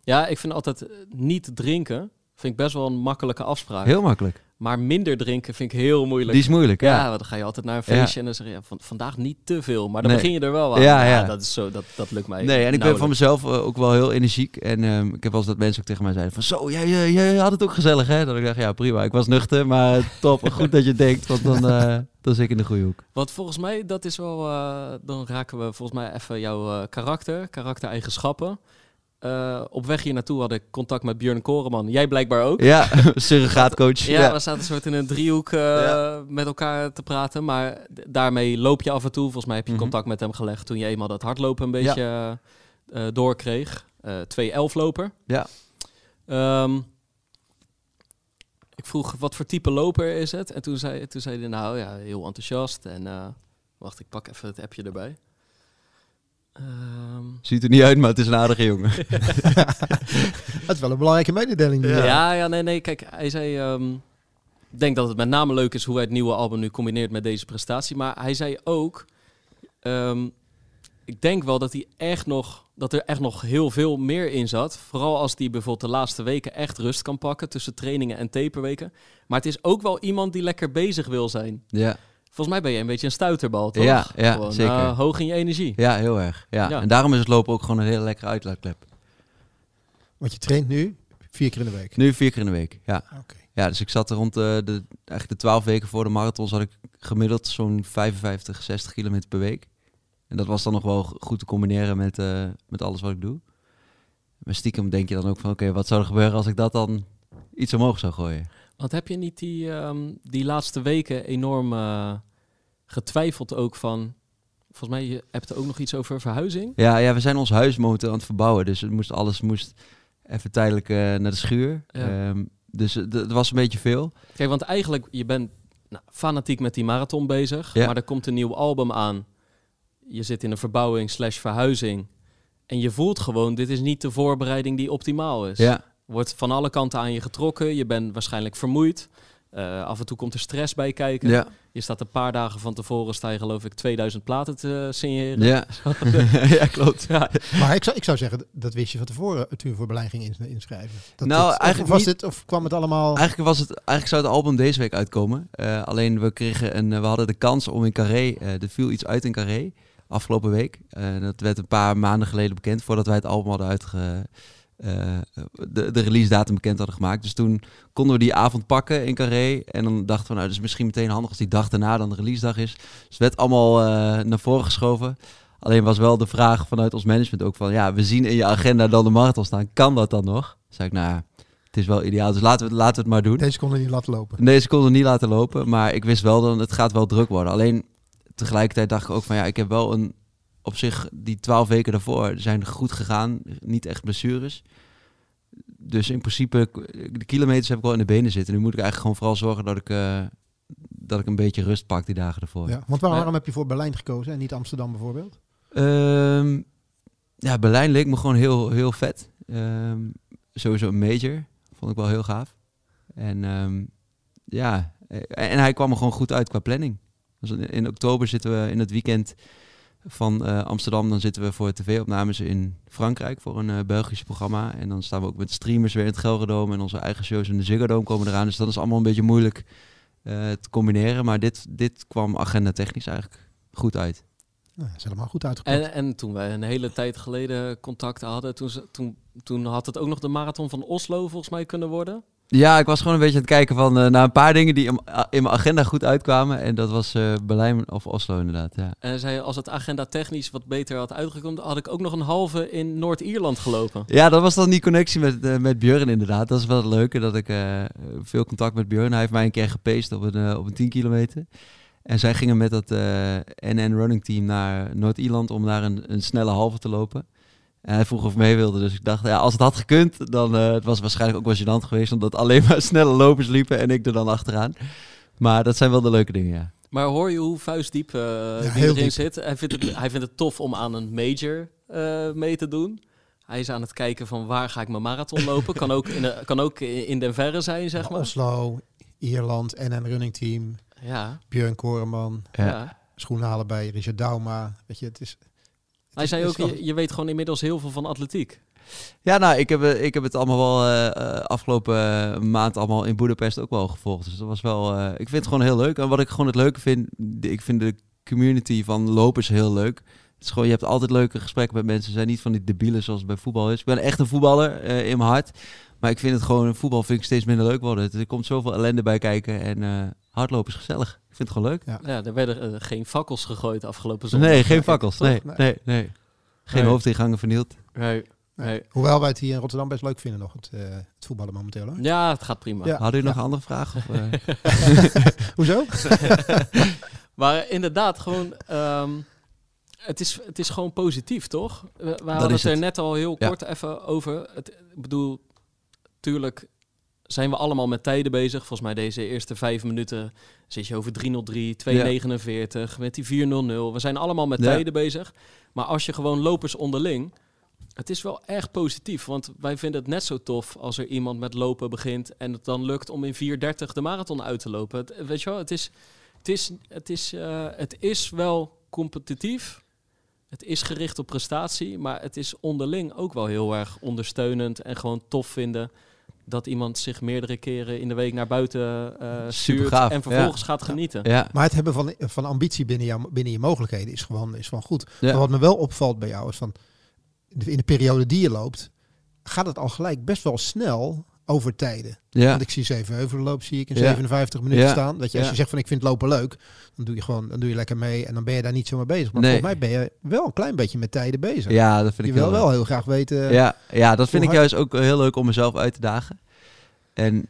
ja, ik vind altijd eh, niet drinken, vind ik best wel een makkelijke afspraak. Heel makkelijk. Maar minder drinken vind ik heel moeilijk. Die is moeilijk, Ja, ja. want dan ga je altijd naar een feestje en dan zeg je ja, van, vandaag niet te veel. Maar dan Nee. begin je er wel aan. Ja, ja. dat, is zo, dat, dat lukt mij Nee, en ik ben van mezelf eh, ook wel heel energiek. En ehm, ik heb wel eens dat mensen ook tegen mij zeiden van... Zo, jij, jij, jij had het ook gezellig, hè? Dat ik dacht, ja, prima. Ik was nuchter, maar top. Goed dat je denkt, want dan, eh, dan zit ik in de goede hoek. Want volgens mij, dat is wel... eh, dan raken we volgens mij even jouw karakter, karaktereigenschappen. Eh, op weg hier naartoe had ik contact met Björn Koreman. Jij blijkbaar ook. Ja, surrogaatcoach. Ja, Ja, we zaten soort in een driehoek eh, Ja. met elkaar te praten. Maar daarmee loop je af en toe. Volgens mij heb je Mhm. contact met hem gelegd toen je eenmaal dat hardlopen een beetje eh, eh, doorkreeg. Eh twee elfloper. Ja. Ik vroeg wat voor type loper is het? En toen zei, toen zei hij nou ja, heel enthousiast. En wacht, ik pak even het appje erbij. Ehm, Ziet er niet uit, maar het is een aardige jongen. Het is wel een belangrijke mededeling. Ja. ja, nee, nee. Kijk, hij zei... ehm, ik denk dat het met name leuk is hoe hij het nieuwe album nu combineert met deze prestatie. Maar hij zei ook... ehm, ik denk wel dat, hij echt nog, dat er echt nog heel veel meer in zat. Vooral als hij bijvoorbeeld de laatste weken echt rust kan pakken tussen trainingen en taperweken. Maar het is ook wel iemand die lekker bezig wil zijn. Ja, Volgens mij ben je een beetje een stuiterbal, toch? Ja, ja, Gewoon, zeker. eh, hoog in je energie. ja heel erg. Ja. Ja. En daarom is het lopen ook gewoon een hele lekkere uitlaatklep. Want je traint nu vier keer in de week. Nu vier keer in de week, ja. Oké. Ja, dus ik zat er rond de, de, eigenlijk de 12 weken voor de marathon zat ik gemiddeld zo'n 55, 60 kilometer per week. En dat was dan nog wel goed te combineren met, eh, met alles wat ik doe. Maar stiekem denk je dan ook van, oké, wat zou er gebeuren als ik dat dan iets omhoog zou gooien? Want heb je niet die, ehm, die laatste weken enorm eh, getwijfeld ook van... Volgens mij je hebt er ook nog iets over verhuizing. Ja, ja, we zijn ons huis momenteel aan het verbouwen, dus het moest, alles moest even tijdelijk eh, naar de schuur. Ja. Ehm, dus het het was een beetje veel. Kijk, want eigenlijk, je bent nou, fanatiek met die marathon bezig. Ja. Maar er komt een nieuw album aan. Je zit in een verbouwing slash verhuizing. En je voelt gewoon, dit is niet de voorbereiding die optimaal is. Ja, Wordt van alle kanten aan je getrokken. Je bent waarschijnlijk vermoeid. Eh, af en toe komt er stress bij kijken. ja, Je staat een paar dagen van tevoren, sta je geloof ik 2000 platen te signeren. ja. ja, klopt. Ja. Maar ik zou, ik zou zeggen, dat wist je van tevoren toen je voor Berlijn ging ins- inschrijven. Dat Nou, dit- eigenlijk was niet. het, of kwam het allemaal... Eigenlijk, was het, eigenlijk zou het album deze week uitkomen. Eh, alleen we, kregen een, eh, we hadden de kans om in Carré, eh er viel iets uit in Carré afgelopen week. Eh, dat werd een paar maanden geleden bekend, voordat wij het album hadden uitge, eh, de, de release datum bekend hadden gemaakt. Dus toen konden we die avond pakken in Carré. En dan dachten we, nou, is misschien meteen handig als die dag daarna dan de release dag is. Dus het werd allemaal eh, naar voren geschoven. Alleen was wel de vraag vanuit ons management ook van, ja, we zien in je agenda dan de marathon staan. Kan dat dan nog? Zei ik, nou, het is wel ideaal, dus laten we, laten we het maar doen. Deze konden niet laten lopen. Nee, ze konden niet laten lopen, maar ik wist wel dat het gaat wel druk worden. Alleen tegelijkertijd dacht ik ook van ja, ik heb wel een, op zich, die twaalf weken daarvoor zijn goed gegaan. Niet echt blessures. Dus in principe, de kilometers heb ik wel in de benen zitten. Nu moet ik eigenlijk gewoon vooral zorgen dat ik, eh, dat ik een beetje rust pak die dagen ervoor. Ja, want waarom, heb je voor Berlijn gekozen en niet Amsterdam bijvoorbeeld? Ehm, ja, Berlijn leek me gewoon heel, heel vet. Ehm, sowieso een major. Vond ik wel heel gaaf. En ehm, ja, eh, en hij kwam er gewoon goed uit qua planning. Dus in oktober zitten we in het weekend van eh, Amsterdam. Dan zitten we voor tv-opnames in Frankrijk voor een eh, Belgisch programma. En dan staan we ook met streamers weer in het Gelredome. En onze eigen shows in de Ziggo Dome komen eraan. Dus dat is allemaal een beetje moeilijk eh, te combineren. Maar dit, dit kwam agenda technisch eigenlijk goed uit. Nou, dat is helemaal goed uitgekomen. En, en toen wij een hele tijd geleden contact hadden, toen, toen, toen had het ook nog de marathon van Oslo volgens mij kunnen worden. Ja, ik was gewoon een beetje aan het kijken van, eh, naar een paar dingen die in, in mijn agenda goed uitkwamen. En dat was eh, Berlijn of Oslo inderdaad, ja. En zei, als het agenda technisch wat beter had uitgekomen, had ik ook nog een halve in Noord-Ierland gelopen. Ja, dat was dan die connectie met, eh, met Björn inderdaad. Dat is wel het leuke, dat ik veel contact met Björn. Hij heeft mij een keer gepaced op een, op een 10 kilometer. En zij gingen met dat NN running team naar Noord-Ierland om daar een, een snelle halve te lopen. En hij vroeg of mee wilde, dus ik dacht, ja, als het had gekund, dan uh, het was waarschijnlijk ook wel gênant geweest, omdat alleen maar snelle lopers liepen en ik er dan achteraan. Maar dat zijn wel de leuke dingen, ja. Maar hoor je hoe vuistdiep uh, die heel erin diep. zit? Hij vindt, het, hij vindt het tof om aan een major uh, mee te doen. Hij is aan het kijken van waar ga ik mijn marathon lopen. kan, ook in, kan ook in den verre zijn, zeg maar. Oslo, Ierland, NN Running Team, Ja, Björn Koreman, Ja. ja. schoenen halen bij Richard Dauma. Weet je, het is... Hij zei ook, je, je weet gewoon inmiddels heel veel van atletiek. Ja, nou, ik heb, eh, ik heb het allemaal wel eh, afgelopen maand allemaal in Boedapest ook wel gevolgd. Dus dat was wel, ik vind het gewoon heel leuk. En wat ik gewoon het leuke vind, ik vind de community van lopers heel leuk. Het is gewoon, je hebt altijd leuke gesprekken met mensen. Ze zijn niet van die debielen zoals het bij voetbal is. Ik ben echt een voetballer in mijn hart. Maar ik vind het gewoon, voetbal vind ik steeds minder leuk worden. Er komt zoveel ellende bij kijken en eh hardlopen is gezellig. Ik vind het gewoon leuk. Ja, er werden eh, geen fakkels gegooid afgelopen zondag. Nee, geen fakkels. Nee, Nee. nee, nee. Geen Nee. hoofdingangen vernieuwd. Nee. nee. Hoewel wij het hier in Rotterdam best leuk vinden nog, het, eh, het voetballen momenteel. Hoor. Ja, het gaat prima. Ja. Hadden jullie nog een andere vraag? Of, eh? Hoezo? Maar inderdaad, gewoon. ehm, het, is, het is gewoon positief, toch? We, we hadden is het er net al heel Ja. kort even over. Het, ik bedoel, tuurlijk zijn we allemaal met tijden bezig. Volgens mij deze eerste vijf minuten zit je over 303, 249, met die 400. We zijn allemaal met Ja. tijden bezig. Maar als je gewoon lopers onderling... Het is wel erg positief, want wij vinden het net zo tof als er iemand met lopen begint en het dan lukt om in 4.30 de marathon uit te lopen. Het, weet je wel, het is, het is, het is, eh, het is wel competitief. Het is gericht op prestatie, maar het is onderling ook wel heel erg ondersteunend en gewoon tof vinden dat iemand zich meerdere keren in de week naar buiten eh stuurt en vervolgens gaat genieten. ja. Maar het hebben van, van ambitie binnen, jou, binnen je mogelijkheden is gewoon, is gewoon goed. Ja. Maar wat me wel opvalt bij jou is van, in de periode die je loopt, gaat het al gelijk best wel snel over tijden. ja. Want ik zie Zevenheuvelen lopen, zie ik in Ja. 57 minuten Ja. staan. Dat je als je zegt van ik vind lopen leuk, dan doe je gewoon, dan doe je lekker mee en dan ben je daar niet zo mee bezig. Maar Nee. volgens mij ben je wel een klein beetje met tijden bezig. Ja, dat vind je ik wil wel leuk. heel graag weten. Ja, ja, dat vind ik juist ook heel leuk om mezelf uit te dagen. En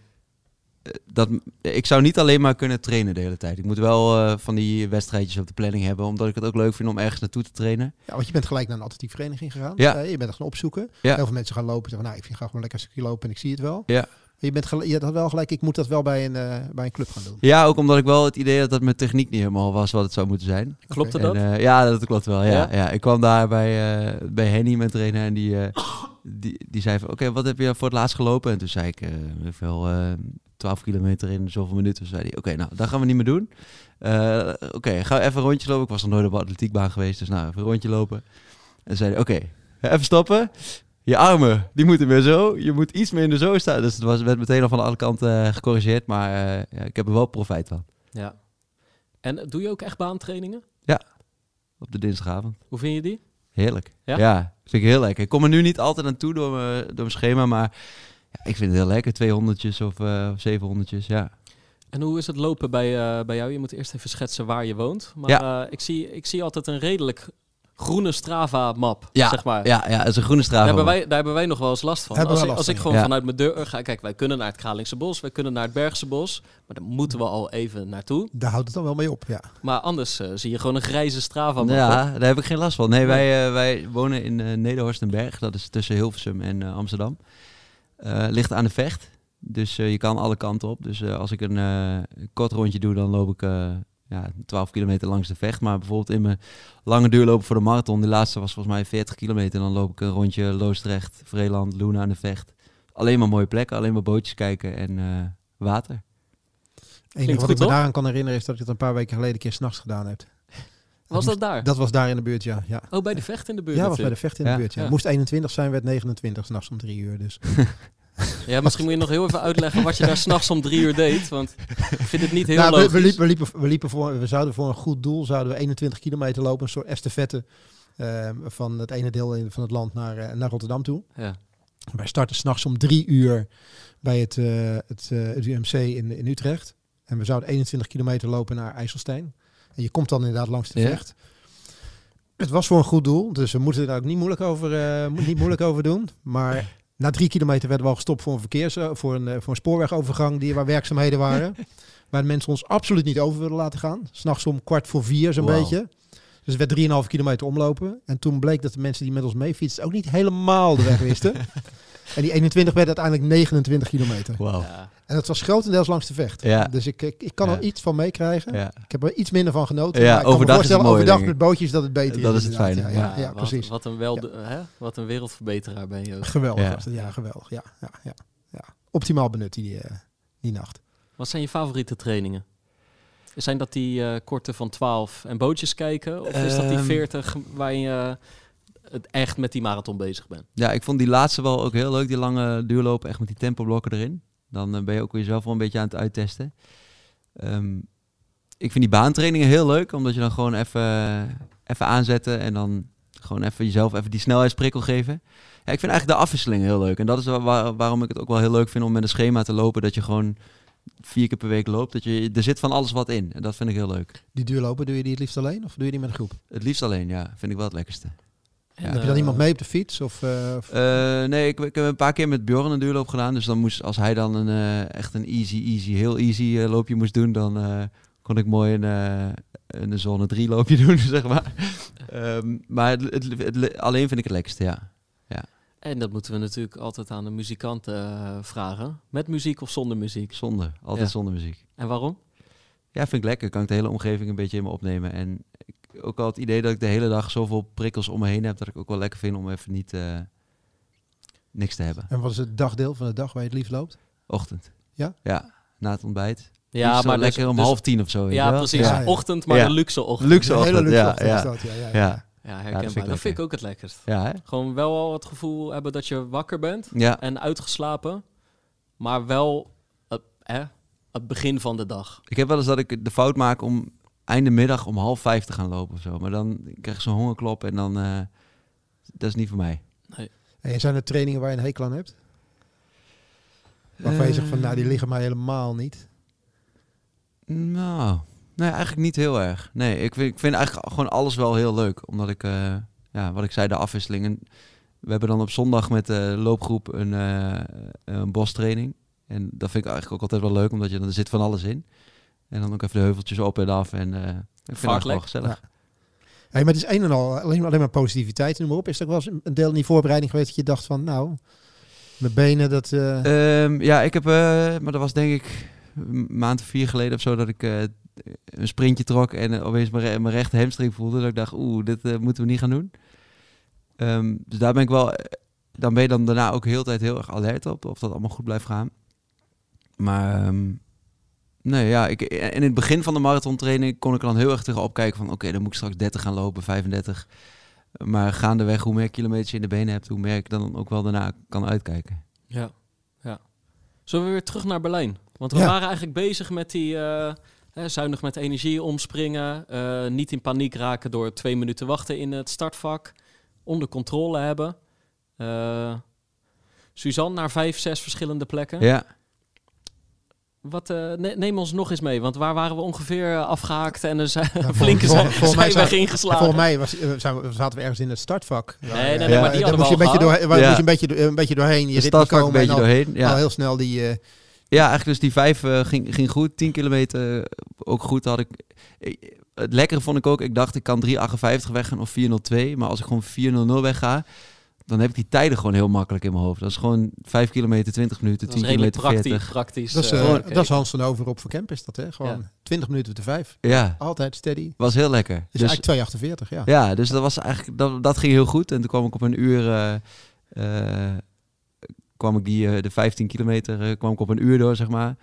dat, ik zou niet alleen maar kunnen trainen de hele tijd. Ik moet wel eh, van die wedstrijdjes op de planning hebben, omdat ik het ook leuk vind om ergens naartoe te trainen. Ja, want je bent gelijk naar een atletiek vereniging gegaan. Ja. Eh, je bent het gaan opzoeken. Ja. Heel veel mensen gaan lopen. Zeggen, nou, ik vind graag wel lekker een stukje lopen en ik zie het wel. Ja. Je, bent gel- je had wel gelijk, ik moet dat wel bij een, eh, bij een club gaan doen. Ja, ook omdat ik wel het idee had dat mijn techniek niet helemaal was wat het zou moeten zijn. Klopte En, dat? eh, ja, dat klopt wel. Ja, Ja? ja? ik kwam daar bij, eh, bij Henny, mijn trainer, en die, eh, die, die zei van, oké, wat heb je voor het laatst gelopen? En toen zei ik, eh veel, eh 12 kilometer in zoveel minuten. Zei hij, oké, nou, dat gaan we niet meer doen. Eh, oké, ga even een rondje lopen. Ik was nog nooit op een atletiekbaan geweest, dus nou, even een rondje lopen. En zei hij, oké, even stoppen. Je armen, die moeten weer zo. Je moet iets meer in de zo staan. Dus het was, werd meteen al van alle kanten eh, gecorrigeerd, maar eh, ja, ik heb er wel profijt van. Ja. En doe je ook echt baantrainingen? Op de dinsdagavond. Hoe vind je die? Heerlijk. Ja? Ja? vind ik heel lekker. Ik kom er nu niet altijd aan toe door mijn, door mijn schema, maar ja, ik vind het heel lekker. 200'tjes of eh 700'tjes, ja. En hoe is het lopen bij, eh, bij jou? Je moet eerst even schetsen waar je woont. Maar Ja. eh, ik, zie, ik zie altijd een redelijk groene Strava-map, Ja, zeg maar. ja, ja, het is een groene straat. Daar hebben, wij, daar hebben wij nog wel eens last van. Hebben Als, ik, last als ik gewoon ja. vanuit mijn deur ga... Kijk, wij kunnen naar het Kralingse Bos, wij kunnen naar het Bergse Bos. Maar daar moeten we al even naartoe. Daar houdt het dan wel mee op, ja. Maar anders zie je gewoon een grijze Strava-map. Ja, daar heb ik geen last van. Nee, wij, wij wonen in eh Nederhorstenberg. Dat is tussen Hilversum en eh, Amsterdam. Eh, ligt aan de vecht. Dus eh, je kan alle kanten op. Dus eh, als ik een eh, kort rondje doe, dan loop ik eh, ja, 12 kilometer langs de vecht. Maar bijvoorbeeld in mijn lange duurlopen voor de marathon, de laatste was volgens mij 40 kilometer. Dan loop ik een rondje Loosdrecht, Vreeland, Loenen aan de vecht. Alleen maar mooie plekken, alleen maar bootjes kijken en eh, water. Enige wat ik me toch? daaraan kan herinneren is dat ik het een paar weken geleden een keer s'nachts gedaan heb. Was dat daar? Dat was daar in de buurt, ja. Ja, Oh, bij de vecht in de buurt ja was bij de vecht in de buurt, ja. Moest 21 zijn, werd 29 s'nachts om drie uur. Dus. Ja, misschien moet je nog heel even uitleggen wat je daar s'nachts om drie uur deed. Want ik vind het niet heel Nou, we, logisch. we, liepen, we, liepen, we, liepen voor, we zouden voor een goed doel zouden we 21 kilometer lopen. Een soort estafette eh, van het ene deel in- van het land naar, eh, naar Rotterdam toe. Ja. Wij starten s'nachts om drie uur bij het, eh, het, eh, het UMC in, in Utrecht. En we zouden 21 kilometer lopen naar IJsselstein. En je komt dan inderdaad langs de Ja. vecht. Het was voor een goed doel, dus we moeten er ook niet moeilijk over, eh, niet moeilijk over doen. Maar na drie kilometer werden we al gestopt voor een, verkeers, eh, voor een, eh, voor een spoorwegovergang die, waar werkzaamheden waren. waar de mensen ons absoluut niet over wilden laten gaan. S'nachts om kwart voor vier zo'n beetje. Dus het werd 3,5 kilometer omlopen. En toen bleek dat de mensen die met ons meefietsten ook niet helemaal de weg wisten. en die 21 werd uiteindelijk 29 kilometer. Ja. En dat was grotendeels langs de vecht. Ja. Dus ik, ik, ik kan Ja. er iets van meekrijgen. Ja. Ik heb er iets minder van genoten. Ja, maar ik kan me overdag is het voorstellen, mooi, overdag met bootjes dat het beter Dat is. is het fijne, Ja, ja, Ja, ja, wat, precies. Wat een, wel, hè? wat een wereldverbeteraar ben je. ook. Geweldig. Ja. was het. Ja, geweldig. Ja, ja, ja, ja. Optimaal benut die, eh, die nacht. Wat zijn je favoriete trainingen? Zijn dat die eh, korte van 12 en bootjes kijken? Of is dat die Ehm. 40 waar je het echt met die marathon bezig bent? Ja, ik vond die laatste wel ook heel leuk, die lange duurlopen, echt met die tempoblokken erin. Dan eh, ben je ook weer zelf wel een beetje aan het uittesten. Ehm, ik vind die baantrainingen heel leuk, omdat je dan gewoon even, even aanzetten en dan gewoon even jezelf even die snelheidsprikkel geven. Ja, ik vind eigenlijk de afwisseling heel leuk. En dat is wa- waar- waarom ik het ook wel heel leuk vind om met een schema te lopen, dat je gewoon vier keer per week loopt. Dat je, er zit van alles wat in. En dat vind ik heel leuk. Die duurlopen, doe je die het liefst alleen of doe je die met een groep? Het liefst alleen, ja. Vind ik wel het lekkerste. En, heb je dan eh, iemand mee op de fiets? Of, eh, of- Eh, nee, ik, ik heb een paar keer met Bjorn een duurloop gedaan. Dus dan moest, als hij dan een, eh, echt een easy, easy, heel easy loopje moest doen, dan eh, kon ik mooi een, eh, een zone 3 loopje doen, zeg maar. Ehm, maar het, het- het- alleen vind ik het lekkerste, ja. En dat moeten we natuurlijk altijd aan de muzikanten vragen. Met muziek of zonder muziek? Zonder, altijd Ja. zonder muziek. En waarom? Ja, vind ik lekker. Kan ik de hele omgeving een beetje in me opnemen. En ik, ook al het idee dat ik de hele dag zoveel prikkels om me heen heb, dat ik ook wel lekker vind om even niet eh, niks te hebben. en wat is het dagdeel van de dag waar je het liefst loopt? Ochtend. Ja? Ja, na het ontbijt. Ja, maar dus- lekker om dus- half tien of zo. weet je Ja, wel? precies. Ja, ja. Ochtend, maar Ja. een luxe ochtend. Luxe Een hele ochtend, luxe ja, ochtend ja. dat, ja, ja, ja. Ja, Ja, vind herkenbaar. ik dat, vind ik ook het lekkerst. ja, hè? Gewoon wel al het gevoel hebben dat je wakker bent ja. en uitgeslapen. Maar wel het, hè, het begin van de dag. Ik heb wel eens dat ik de fout maak om einde middag om half vijf te gaan lopen of zo. Maar dan krijg ik zo'n hongerklop en dan... eh, dat is niet voor mij. En zijn er trainingen waar je een hekel aan hebt? Waarvan je zegt van, nou, die liggen mij helemaal niet. Nou, nee, eigenlijk niet heel erg. Nee, ik vind, ik vind eigenlijk gewoon alles wel heel leuk. Omdat ik, eh, ja, wat ik zei, de afwisselingen. We hebben dan op zondag met de loopgroep een, eh een bostraining. En dat vind ik eigenlijk ook altijd wel leuk, omdat je, er zit van alles in. En dan ook even de heuveltjes op en af. En eh ik vind het gezellig. Hey, maar het is een en al alleen, alleen maar positiviteit, noem maar op. Is er ook wel eens een deel in die voorbereiding geweest dat je dacht van, nou, mijn benen, dat... eh, Ehm, ja, ik heb, eh, maar dat was denk ik een maand of vier geleden of zo, dat ik een sprintje trok en opeens mijn, mijn rechte hamstring voelde. Dat ik dacht, oeh, dit moeten we niet gaan doen. Ehm, dus daar ben ik wel, dan ben je dan daarna ook heel tijd heel erg alert op, of dat allemaal goed blijft gaan. Maar, ehm, nee, ja, ik, en in het begin van de marathontraining kon ik er dan heel erg tegenop kijken van, oké, dan moet ik straks 30 gaan lopen, 35. Maar gaandeweg, hoe meer kilometers je in de benen hebt, hoe meer ik dan ook wel daarna kan uitkijken. Ja, ja. Zullen we weer terug naar Berlijn? Want we Ja. waren eigenlijk bezig met die eh, hè, zuinig met energie omspringen. eh, niet in paniek raken door twee minuten wachten in het startvak. Onder controle hebben. Eh, Suzanne naar vijf, zes verschillende plekken. Ja. Wat, eh, ne- neem ons nog eens mee, want waar waren we ongeveer eh, afgehaakt en er zijn vol- flinke vol- zijn, volgens mij zijn weg zijn- ingeslagen. Volgens mij was, eh, zijn we- zaten we ergens in het startvak. Nee, nee, eh, maar daar die hadden moest je we een beetje al door, waar Ja. moest je een beetje, een beetje doorheen. Je stad een komen en beetje al- doorheen. al Ja. heel snel die... eh, Ja, eigenlijk dus die vijf eh, ging, ging goed. 10 kilometer eh, ook goed. Had ik, ik- het lekkere vond ik ook, ik dacht ik kan 3,58 weggaan of 4,02. Maar als ik gewoon 4,00 wegga, dan heb ik die tijden gewoon heel makkelijk in mijn hoofd. Dat is gewoon 5 kilometer 20 minuten, dat 10 is redelijk kilometer praktisch. 40. praktisch dat, is, eh, eh, gekeken. dat is Hans van Over op Verkemp is dat, hè? Gewoon Ja. 20 minuten te 5. Ja, Altijd steady. was heel lekker. Dus, Dus, eigenlijk 2,48, ja. ja, dus dat was eigenlijk, dat, dat ging heel goed. En toen kwam ik op een uur, eh, eh, kwam ik die, eh, de 15 kilometer, eh, kwam ik op een uur door, zeg maar.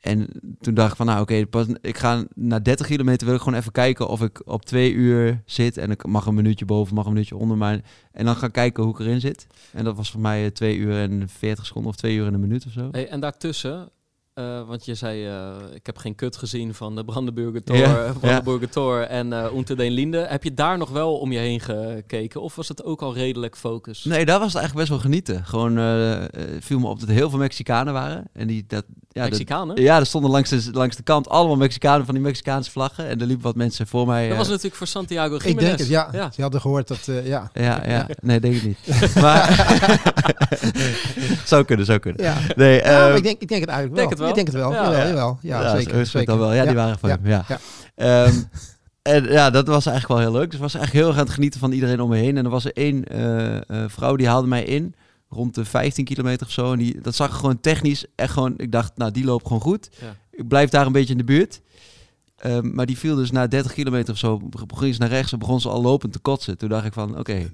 En toen dacht ik van, nou oké, ik ga na 30 kilometer wil ik gewoon even kijken of ik op twee uur zit. En ik mag een minuutje boven, mag een minuutje onder. Maar, en dan gaan kijken hoe ik erin zit. En dat was voor mij eh, twee uur en 40 seconden of twee uur en een minuut of zo. Hey, en daartussen, eh, want je zei, eh, ik heb geen kut gezien van de Brandenburger Tor, eh, Brandenburger Tor en eh Unter den Linden. Heb je daar nog wel om je heen gekeken of was het ook al redelijk focus? Nee, daar was het eigenlijk best wel genieten. Gewoon eh, eh, viel me op dat er heel veel Mexicanen waren. En die, dat, ja, dat, Mexicanen? ja, er stonden langs de, langs de kant allemaal Mexicanen van die Mexicaanse vlaggen. En er liepen wat mensen voor mij. Dat eh, was natuurlijk voor Santiago Ik Jiménez. denk het, ja. ja. Ze hadden gehoord dat, eh, ja. Ja, ja. Nee, denk ik niet. maar zou kunnen, zou kunnen. Ja, Nee, ja eh, maar ik denk, ik denk het eigenlijk wel. denk het wel. Ik denk het wel. Ja. Jawel, Ja. jawel. Ja, ja, zeker. dan wel. Ja, die waren van hem. Ja. Ehm, en ja, dat was eigenlijk wel heel leuk. Dus ik was eigenlijk heel erg aan het genieten van iedereen om me heen. En er was er één eh, eh, vrouw die haalde mij in. Rond de 15 kilometer of zo. En die, dat zag gewoon technisch echt gewoon... Ik dacht, nou, die loopt gewoon goed. Ja. Ik blijf daar een beetje in de buurt. Ehm, maar die viel dus na 30 kilometer of zo. Ging ze naar rechts en begon ze al lopend te kotsen. Toen dacht ik van, oké,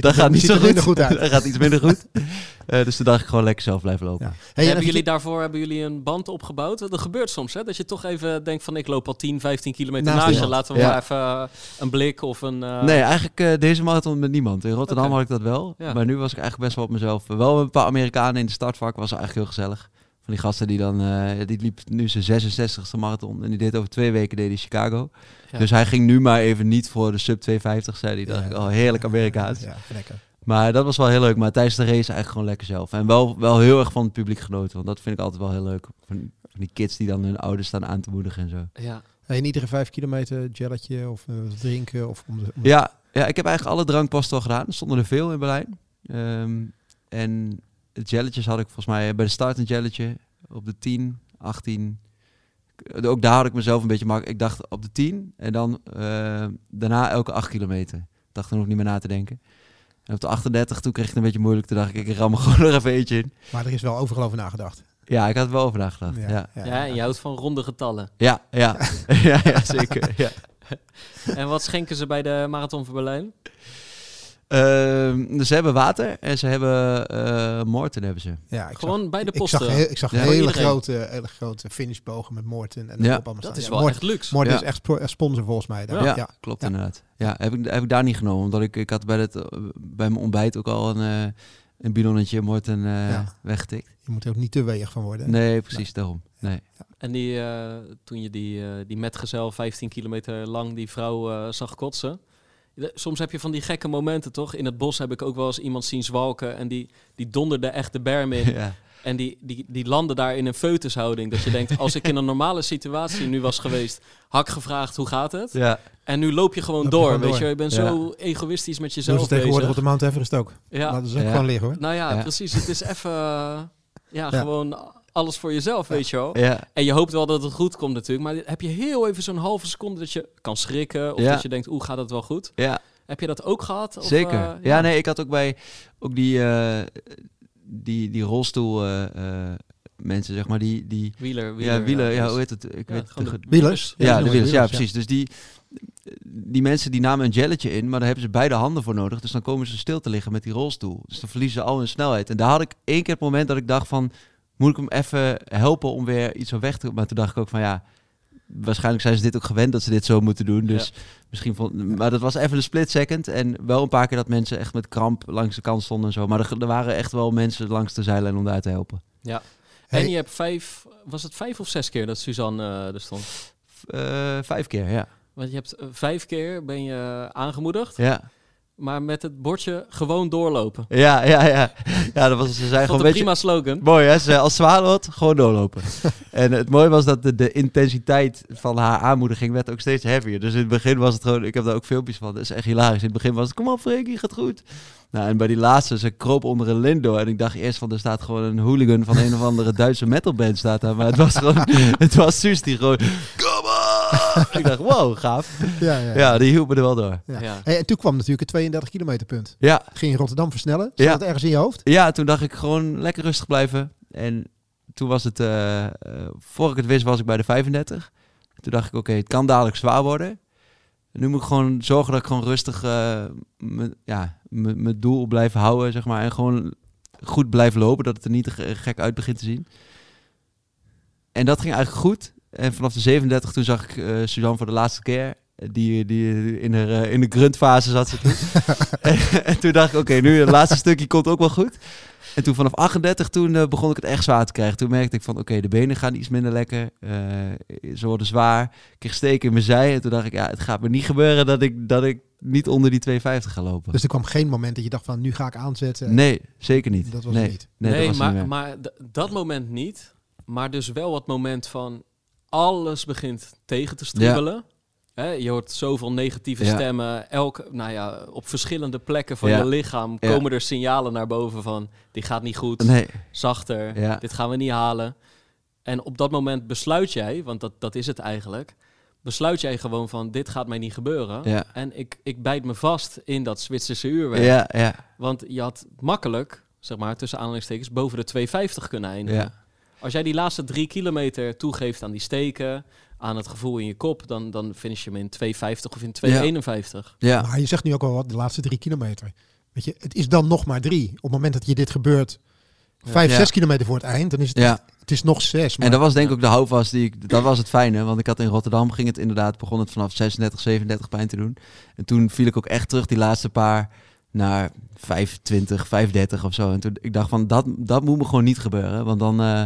dat gaat niet zo goed. minder goed uit. dat gaat iets minder goed. Eh, dus toen dacht ik gewoon lekker zelf blijven lopen. Ja. Hey, en hebben jullie daarvoor hebben jullie een band opgebouwd? Dat gebeurt soms, hè? Dat je toch even denkt van ik loop al 10, 15 kilometer Naast naast, je. iemand. Laten we Ja. maar even eh, een blik of een... eh, Nee, eigenlijk eh, deze marathon met niemand. In Rotterdam had ik dat wel. Ja. Maar nu was ik eigenlijk best wel op mezelf. Wel met een paar Amerikanen in de startvak. Was eigenlijk heel gezellig. Van die gasten die dan... eh, die liep nu zijn 66ste marathon. En die deed over twee weken deed hij Chicago. Ja. Dus hij ging nu maar even niet voor de sub 250, zei hij. dacht ik, oh, heerlijk Amerikaans. Ja, lekker. Maar dat was wel heel leuk. Maar tijdens de race eigenlijk gewoon lekker zelf. En wel, wel heel erg van het publiek genoten. Want dat vind ik altijd wel heel leuk. Van, van die kids die dan hun ouders staan aan te moedigen en zo. ja. In iedere vijf kilometer gelletje of eh, drinken of om de, om de- Ja, ja, ik heb eigenlijk alle drankposten al gedaan. Er stonden er veel in Berlijn. Ehm, en jelletjes had ik volgens mij bij de start een jelletje op de 10, 18. K- Ook daar had ik mezelf een beetje makkelijk. Ik dacht op de 10 en dan eh, daarna elke 8 kilometer. Ik dacht er nog niet meer na te denken. En op de 38, toen kreeg ik het een beetje moeilijk. Toen dacht ik, ik ram er gewoon nog even eentje in. Maar er is wel overal over nagedacht. Ja, ik had er wel over nagedacht. Ja, ja, Ja, en je houdt van ronde getallen. ja. ja. ja, zeker. Ja. en wat schenken ze bij de Marathon van Berlijn? Ehm, dus ze hebben water en ze hebben eh Morten hebben ze. Ja, ik Gewoon zag, bij de ik posten. zag, heel- ik zag Ja. hele, grote, hele grote finishbogen met Morten. En Ja. Dat staan. is Ja, wel Mort- echt luxe. Morten Ja. is echt spo- echt sponsor volgens mij. Daar. Ja. Ja. Ja, klopt Ja. inderdaad. Ja, heb ik, heb ik daar niet genomen. Omdat ik, ik had bij, het, bij mijn ontbijt ook al een, eh, een bidonnetje Morten eh Ja. weggetikt. Je moet er ook niet te weeg van worden. Nee, precies daarom. Nee. En die, eh, toen je die, eh, die metgezel 15 kilometer lang die vrouw eh, zag kotsen. Soms heb je van die gekke momenten, toch? In het bos heb ik ook wel eens iemand zien zwalken en die, die donderde echt de berm in. Ja. En die, die, die landde daar in een foetushouding. Dat je denkt, als ik in een normale situatie nu was geweest, had ik gevraagd hoe gaat het? Ja. En nu loop je gewoon Loop je door, gewoon weet door. je. Je bent Ja. zo egoïstisch met jezelf ze tegenwoordig op de Mount Everest ook. Ja. Laten ze ook Ja. gewoon liggen hoor. Nou ja, Ja. precies. Het is even, eh, ja, Ja. gewoon alles voor jezelf, weet je wel. Ja. En je hoopt wel dat het goed komt natuurlijk. Maar heb je heel even zo'n halve seconde dat je kan schrikken. Of Ja. dat je denkt, hoe gaat het wel goed? ja, Heb je dat ook gehad? Of, zeker. eh, ja. nee, ik had ook bij ook die, eh, die, die rolstoel eh, eh, mensen, zeg maar, die... die Wieler, wieler. ja, wielen, ja, dus- hoe heet het? Ik ja, weet het de- Wielers? Ja, de wielers, ja, precies. Dus die, die mensen die namen een jelletje in, maar daar hebben ze beide handen voor nodig. Dus dan komen ze stil te liggen met die rolstoel. Dus dan verliezen ze al hun snelheid. En daar had ik één keer het moment dat ik dacht van, moet ik hem even helpen om weer iets van weg te... Maar toen dacht ik ook van, ja, waarschijnlijk zijn ze dit ook gewend dat ze dit zo moeten doen. Dus misschien vond... Maar dat was even een split second. En wel een paar keer dat mensen echt met kramp langs de kant stonden en zo. Maar er, er waren echt wel mensen langs de zijlijn om daar te helpen. Hey. En je hebt vijf, was het vijf of zes keer dat Suzanne eh, er stond? Eh, vijf keer, ja. Want je hebt eh, vijf keer ben je aangemoedigd. Ja. Maar met het bordje gewoon doorlopen. Ja, ja, ja. Ja, dat was, ze zei Vond gewoon, een prima slogan. Mooi hè, ze als Zwaluwt, gewoon doorlopen. en het mooie was dat de, de intensiteit van haar aanmoediging werd ook steeds heavier. Dus in het begin was het gewoon, ik heb daar ook filmpjes van, dat is echt hilarisch. In het begin was het, kom op Freekie, gaat goed. Nou, en bij die laatste, ze kroop onder een lint door. En ik dacht eerst van, er staat gewoon een hooligan van een of andere Duitse metalband staat daar. Maar het was gewoon, het was Suus die gewoon, kom op! ik dacht, wow, gaaf. Ja, ja. Ja, die hielp me er wel door. Ja. Ja. Hey, en toen kwam natuurlijk het 32 kilometer punt. Ja, Ging je Rotterdam versnellen? Zat Ja. dat ergens in je hoofd? Ja, toen dacht ik gewoon lekker rustig blijven. En toen was het, eh, eh, voor ik het wist, was ik bij de 35. Toen dacht ik, oké, het kan dadelijk zwaar worden. Nu moet ik gewoon zorgen dat ik gewoon rustig eh, ja, me- mijn doel blijf houden, zeg maar. En gewoon goed blijf lopen, dat het er niet gek uit begint te zien. En dat ging eigenlijk goed. En vanaf de 37 toen zag ik eh Suzanne voor de laatste keer. Die, die in, haar, eh, in de gruntfase zat ze toen. en, en toen dacht ik, oké, nu het laatste stukje komt ook wel goed. En toen vanaf 38, toen eh, begon ik het echt zwaar te krijgen. Toen merkte ik van, oké, de benen gaan iets minder lekker. eh, ze worden zwaar. Ik kreeg steken in mijn zij. En toen dacht ik, ja, het gaat me niet gebeuren dat ik, dat ik niet onder die 250 ga lopen. Dus er kwam geen moment dat je dacht van, nu ga ik aanzetten. nee, zeker niet. Dat was nee. niet. Nee, Nee, dat was het niet maar, maar dat moment niet. Maar dus wel het moment van alles begint tegen te stribbelen. Je hoort zoveel negatieve Ja. stemmen. Elk, nou ja, op verschillende plekken van Ja. je lichaam komen er signalen naar boven van... dit gaat niet goed, Nee, zachter, Ja. dit gaan we niet halen. En op dat moment besluit jij, want dat, dat is het eigenlijk... besluit jij gewoon van dit gaat mij niet gebeuren. ja. En ik, ik bijt me vast in dat Zwitserse uurwerk. Ja, ja, Want je had makkelijk, zeg maar, tussen aanhalingstekens, boven de 250 kunnen eindigen. Als jij die laatste drie kilometer toegeeft aan die steken, aan het gevoel in je kop, dan, dan finish je hem in 250 of in 251. ja. Maar je zegt nu ook al wat, de laatste drie kilometer. Weet je, het is dan nog maar drie. Op het moment dat je dit gebeurt, vijf, Ja. zes kilometer voor het eind, dan is het, Ja. het is nog zes. Maar En dat was denk ik ook de houvast die ik... Dat was het fijne, want ik had in Rotterdam ging het inderdaad... begon het vanaf 36, 37 pijn te doen. En toen viel ik ook echt terug die laatste paar naar 25, 35 of zo. En toen ik dacht van, dat, dat moet me gewoon niet gebeuren. Want dan, eh,